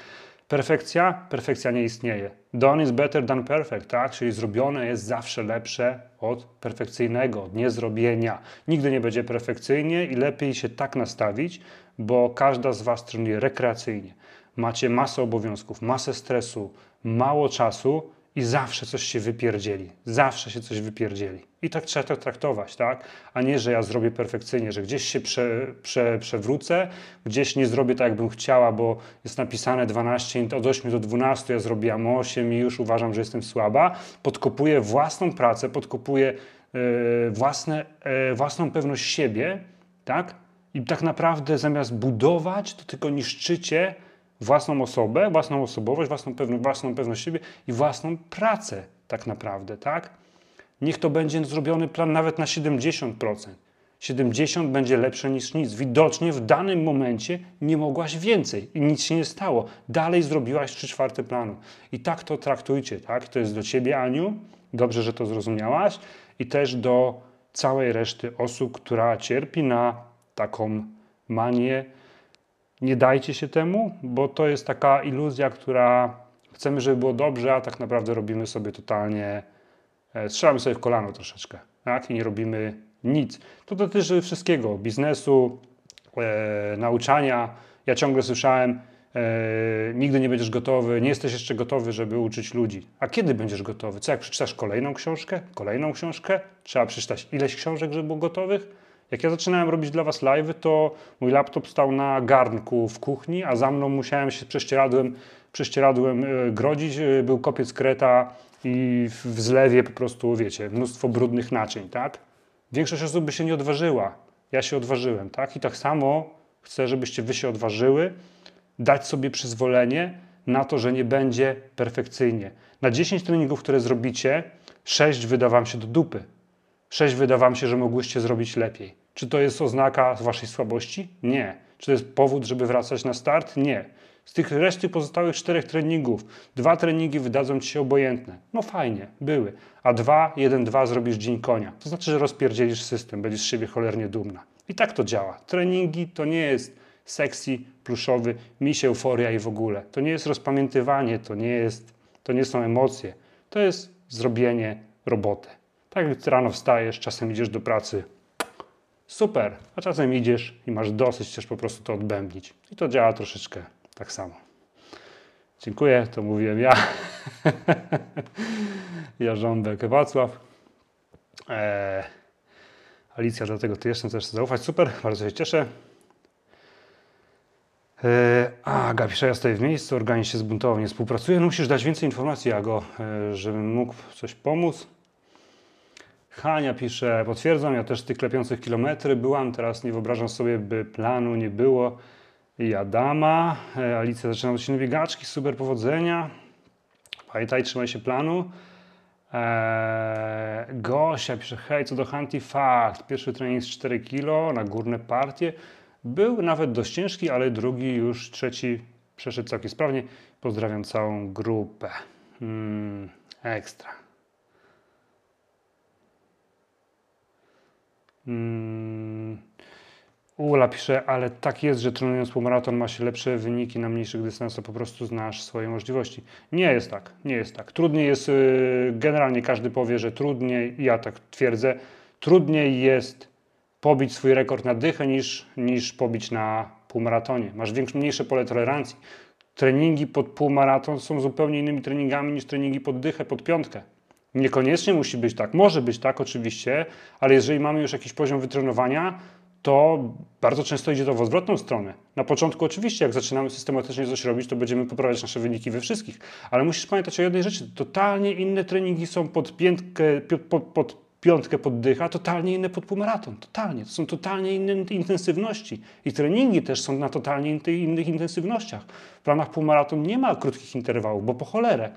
Perfekcja? Perfekcja nie istnieje. Done is better than perfect, tak? Czyli zrobione jest zawsze lepsze od perfekcyjnego, od niezrobienia. Nigdy nie będzie perfekcyjnie i lepiej się tak nastawić, bo każda z Was trenuje rekreacyjnie. Macie masę obowiązków, masę stresu, mało czasu i zawsze coś się wypierdzieli. Zawsze się coś wypierdzieli. I tak trzeba to traktować, tak? A nie, że ja zrobię perfekcyjnie, że gdzieś się prze, prze, przewrócę, gdzieś nie zrobię tak, jakbym chciała, bo jest napisane 12, od 8 do 12 ja zrobiłam 8 i już uważam, że jestem słaba. Podkopuję własną pracę, podkopuję yy, własne, yy, własną pewność siebie, tak? I tak naprawdę zamiast budować, to tylko niszczycie własną osobę, własną osobowość, własną, pewność, własną pewność siebie i własną pracę tak naprawdę, tak? Niech to będzie zrobiony plan nawet na 70%. 70 będzie lepsze niż nic. Widocznie w danym momencie nie mogłaś więcej i nic się nie stało. Dalej zrobiłaś 3 czwarte planu. I tak to traktujcie, tak? To jest do Ciebie, Aniu. Dobrze, że to zrozumiałaś. i też do całej reszty osób, która cierpi na taką manię. Nie dajcie się temu, bo to jest taka iluzja, która chcemy, żeby było dobrze, a tak naprawdę robimy sobie totalnie, e, strzelamy sobie w kolano troszeczkę, tak? I nie robimy nic. To dotyczy wszystkiego, biznesu, e, nauczania. Ja ciągle słyszałem, e, nigdy nie będziesz gotowy, nie jesteś jeszcze gotowy, żeby uczyć ludzi. A kiedy będziesz gotowy? Co, jak przeczytasz kolejną książkę? Kolejną książkę? Trzeba przeczytać ileś książek, żeby było gotowych? Jak ja zaczynałem robić dla Was live, to mój laptop stał na garnku w kuchni, a za mną musiałem się prześcieradłem, prześcieradłem e, grodzić. E, był kopiec kreta i w zlewie po prostu, wiecie, mnóstwo brudnych naczyń, tak? Większość osób by się nie odważyła. Ja się odważyłem, tak? I tak samo chcę, żebyście wy się odważyły, dać sobie przyzwolenie na to, że nie będzie perfekcyjnie. Na 10 treningów, które zrobicie, 6 wyda wam się do dupy. 6 wyda wam się, że mogłyście zrobić lepiej. Czy to jest oznaka waszej słabości? Nie. Czy to jest powód, żeby wracać na start? Nie. Z tych reszty pozostałych czterech treningów, dwa treningi wydadzą ci się obojętne. No fajnie, były. A dwa, jeden, dwa zrobisz dzień konia. To znaczy, że rozpierdzielisz system, będziesz z siebie cholernie dumna. I tak to działa. Treningi to nie jest sexy, pluszowy, misie euforia i w ogóle. To nie jest rozpamiętywanie, to nie, jest, to nie są emocje. To jest zrobienie roboty. Tak jak rano wstajesz, czasem idziesz do pracy, super, a czasem idziesz i masz dosyć, chcesz po prostu to odbębnić. I to działa troszeczkę tak samo. Dziękuję, to mówiłem ja. Jarząbek Wacław. Eee, Alicja, dlatego ty jeszcze chcesz zaufać. Super, bardzo się cieszę. Eee, a, Aga pisze, ja stoję w miejscu, organizm się zbuntował, nie współpracuje. No, musisz dać więcej informacji, Ago, e, żebym mógł coś pomóc. Hania pisze, potwierdzam, ja też tych klepiących kilometry byłam, teraz nie wyobrażam sobie, by planu nie było i Adama. E, Alicja zaczyna od silnej biegaczki, super powodzenia. Pamiętaj, trzymaj się planu. Eee, Gosia pisze, hej, co do Hanti, fakt, pierwszy trening z 4 kg na górne partie. Był nawet dość ciężki, ale drugi już, trzeci przeszedł całkiem sprawnie. Pozdrawiam całą grupę. Hmm, ekstra. Hmm. Ula pisze, ale tak jest, że trenując półmaraton ma się lepsze wyniki na mniejszych dystansach, po prostu znasz swoje możliwości. Nie jest tak, nie jest tak. Trudniej jest, y, generalnie każdy powie, że trudniej, ja tak twierdzę, trudniej jest pobić swój rekord na dychę niż, niż pobić na półmaratonie. Masz większe, mniejsze pole tolerancji. Treningi pod półmaraton są zupełnie innymi treningami niż treningi pod dychę, pod piątkę. Niekoniecznie musi być tak. Może być tak oczywiście, ale jeżeli mamy już jakiś poziom wytrenowania, to bardzo często idzie to w odwrotną stronę. Na początku oczywiście, jak zaczynamy systematycznie coś robić, to będziemy poprawiać nasze wyniki we wszystkich, ale musisz pamiętać o jednej rzeczy. Totalnie inne treningi są pod, piętkę, pod, pod piątkę poddycha, totalnie inne pod półmaraton. Totalnie. To są totalnie inne intensywności. I treningi też są na totalnie innych intensywnościach. W planach półmaraton nie ma krótkich interwałów, bo po cholerę.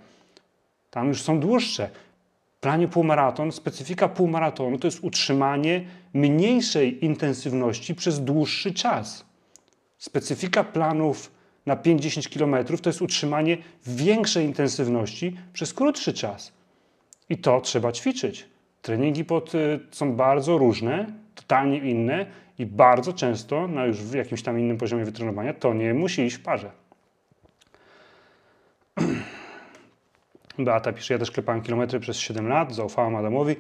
Tam już są dłuższe planie półmaraton, specyfika półmaratonu to jest utrzymanie mniejszej intensywności przez dłuższy czas. Specyfika planów na 5-10 km to jest utrzymanie większej intensywności przez krótszy czas. I to trzeba ćwiczyć. Treningi pod, y, są bardzo różne, totalnie inne i bardzo często na już jakimś tam innym poziomie wytrenowania to nie musi iść w parze. Beata pisze, ja też klepałem kilometry przez 7 lat, zaufałam Adamowi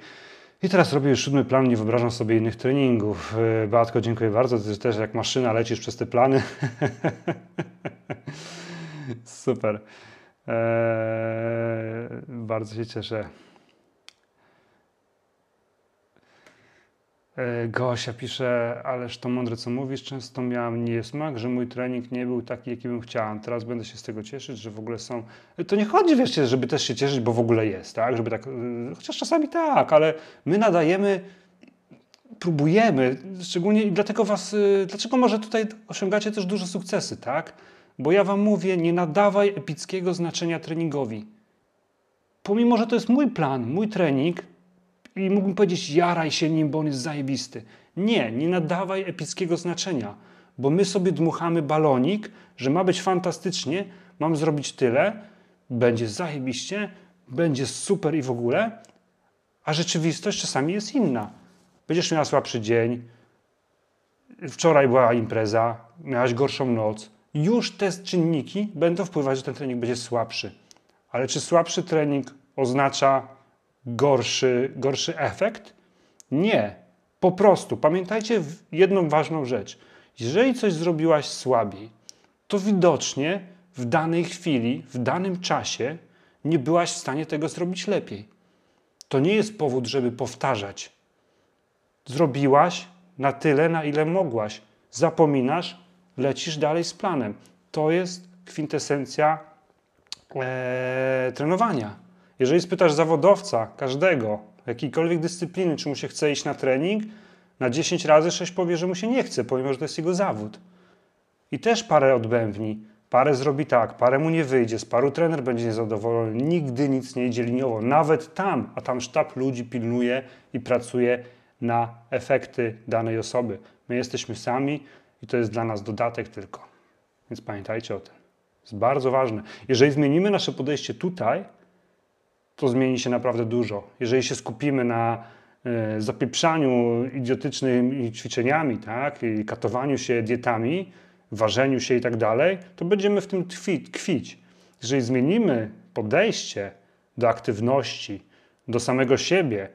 i teraz robię już siódmy plan, nie wyobrażam sobie innych treningów. E, Beatko, dziękuję bardzo, ty też jak maszyna lecisz przez te plany. Super. Eee, bardzo się cieszę. Gosia pisze, ależ to mądre co mówisz, często miałam niesmak, że mój trening nie był taki, jaki bym chciała. Teraz będę się z tego cieszyć, że w ogóle są... To nie chodzi, wiesz, żeby też się cieszyć, bo w ogóle jest, tak? Żeby tak... E, chociaż czasami tak, ale my nadajemy, próbujemy, szczególnie i dlatego was... E, dlaczego może tutaj osiągacie też duże sukcesy, tak? Bo ja wam mówię, nie nadawaj epickiego znaczenia treningowi. Pomimo, że to jest mój plan, mój trening, i mógłbym powiedzieć, jaraj się nim, bo on jest zajebisty. Nie, nie nadawaj epickiego znaczenia, bo my sobie dmuchamy balonik, że ma być fantastycznie, mam zrobić tyle, będzie zajebiście, będzie super i w ogóle, A rzeczywistość czasami jest inna. Będziesz miała słabszy dzień, wczoraj była impreza, miałaś gorszą noc. Już te czynniki będą wpływać, że ten trening będzie słabszy. Ale czy słabszy trening oznacza gorszy, gorszy efekt? Nie. Po prostu pamiętajcie jedną ważną rzecz. Jeżeli coś zrobiłaś słabiej, to widocznie w danej chwili, w danym czasie nie byłaś w stanie tego zrobić lepiej. To nie jest powód, żeby powtarzać. Zrobiłaś na tyle, na ile mogłaś. Zapominasz, lecisz dalej z planem. To jest kwintesencja ee, trenowania. Jeżeli spytasz zawodowca, każdego, jakiejkolwiek dyscypliny, czy mu się chce iść na trening, na 10 razy 6 powie, że mu się nie chce, pomimo, że to jest jego zawód. I też parę odbębni, parę zrobi tak, parę mu nie wyjdzie, z paru trener będzie niezadowolony, nigdy nic nie idzie liniowo, nawet tam, a tam sztab ludzi pilnuje i pracuje na efekty danej osoby. My jesteśmy sami i to jest dla nas dodatek tylko. Więc pamiętajcie o tym. Jest bardzo ważne. Jeżeli zmienimy nasze podejście tutaj, to zmieni się naprawdę dużo. Jeżeli się skupimy na e, zapieprzaniu idiotycznymi ćwiczeniami, tak, i katowaniu się dietami, ważeniu się i tak dalej, to będziemy w tym tkwić. Jeżeli zmienimy podejście do aktywności, do samego siebie,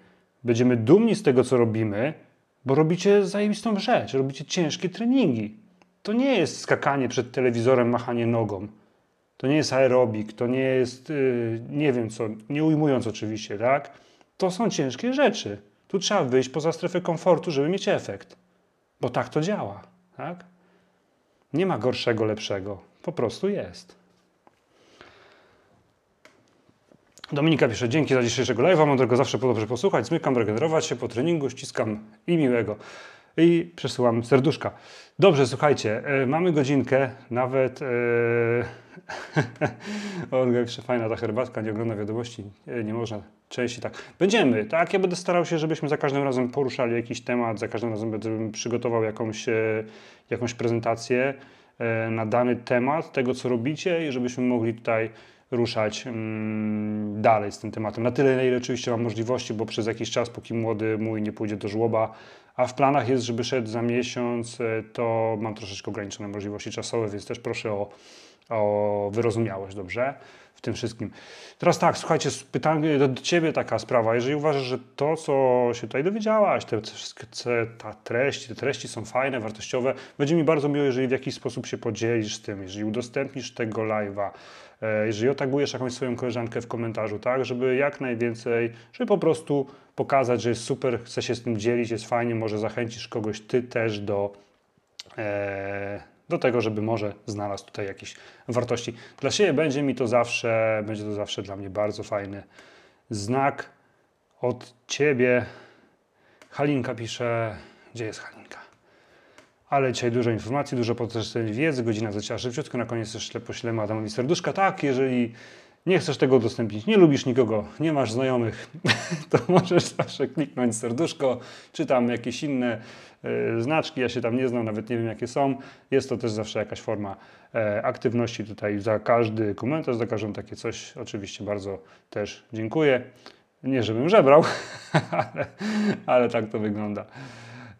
będziemy dumni z tego, co robimy, bo robicie zajebistą rzecz, robicie ciężkie treningi. To nie jest skakanie przed telewizorem, machanie nogą. To nie jest aerobik, to nie jest, yy, nie wiem co, nie ujmując oczywiście, tak? To są ciężkie rzeczy. Tu trzeba wyjść poza strefę komfortu, żeby mieć efekt. Bo tak to działa, tak? Nie ma gorszego, lepszego. Po prostu jest. Dominika pisze, dzięki za dzisiejszego live'a, mam zawsze dobrze posłuchać, zmykam, regenerować się po treningu, ściskam i miłego. I przesyłam serduszka. Dobrze, słuchajcie, e, mamy godzinkę, nawet... E, Olga pisze, fajna ta herbatka, nie ogląda wiadomości, e, nie można częściej tak. Będziemy, tak? Ja będę starał się, żebyśmy za każdym razem poruszali jakiś temat, za każdym razem będę przygotował jakąś, jakąś prezentację na dany temat tego, co robicie i żebyśmy mogli tutaj ruszać mm, dalej z tym tematem. Na tyle, na ile oczywiście mam możliwości, bo przez jakiś czas, póki młody mój nie pójdzie do żłoba, a w planach jest, żeby szedł za miesiąc, e, to mam troszeczkę ograniczone możliwości czasowe, więc też proszę o, o wyrozumiałość, dobrze? W tym wszystkim. Teraz tak, słuchajcie, pytanie do, do Ciebie taka sprawa. Jeżeli uważasz, że to, co się tutaj dowiedziałaś, te wszystkie ta treści, te treści są fajne, wartościowe, będzie mi bardzo miło, jeżeli w jakiś sposób się podzielisz tym, jeżeli udostępnisz tego live'a, E, jeżeli otagujesz jakąś swoją koleżankę w komentarzu, tak, żeby jak najwięcej, żeby po prostu pokazać, że jest super, chce się z tym dzielić, jest fajnie, może zachęcisz kogoś ty też do, e, do tego, żeby może znalazł tutaj jakieś wartości. Dla siebie będzie mi to zawsze, będzie to zawsze dla mnie bardzo fajny znak od ciebie. Halinka pisze, gdzie jest Halinka? Ale dzisiaj dużo informacji, dużo potrzebnej wiedzy, godzina zacięła szybciutko, na koniec jeszcze poślemy Adamowi serduszka. Tak, jeżeli nie chcesz tego udostępnić, nie lubisz nikogo, nie masz znajomych, to możesz zawsze kliknąć serduszko, czy tam jakieś inne e, znaczki, ja się tam nie znam, nawet nie wiem jakie są. Jest to też zawsze jakaś forma e, aktywności tutaj za każdy komentarz, za każdą takie coś. Oczywiście bardzo też dziękuję. Nie żebym żebrał, ale, ale tak to wygląda.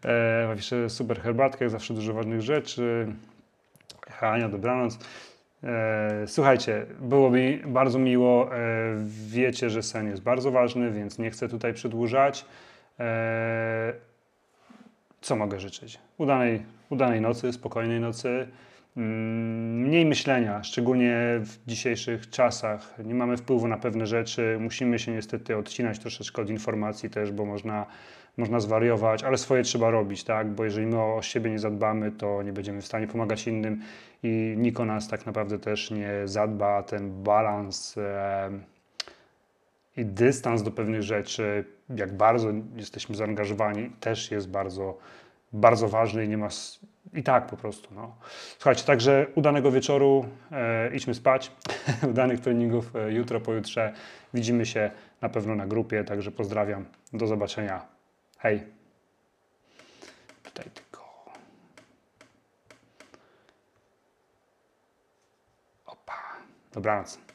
E, super herbatkę, zawsze dużo ważnych rzeczy. Ania, dobranoc. E, słuchajcie, było mi bardzo miło. E, wiecie, że sen jest bardzo ważny, więc nie chcę tutaj przedłużać. E, co mogę życzyć? Udanej, udanej nocy, spokojnej nocy. Mm, mniej myślenia, szczególnie w dzisiejszych czasach. Nie mamy wpływu na pewne rzeczy. Musimy się niestety odcinać troszeczkę od informacji też, bo można można zwariować, ale swoje trzeba robić, tak? Bo jeżeli my o siebie nie zadbamy, to nie będziemy w stanie pomagać innym i nikt o nas tak naprawdę też nie zadba. Ten balans e, i dystans do pewnych rzeczy, jak bardzo jesteśmy zaangażowani, też jest bardzo, bardzo ważny i nie ma. I tak po prostu. No. Słuchajcie, także udanego wieczoru, e, idźmy spać, udanych treningów e, jutro, pojutrze. Widzimy się na pewno na grupie, także pozdrawiam. Do zobaczenia. Hej. Tutaj tylko. Opa. Dobranoc.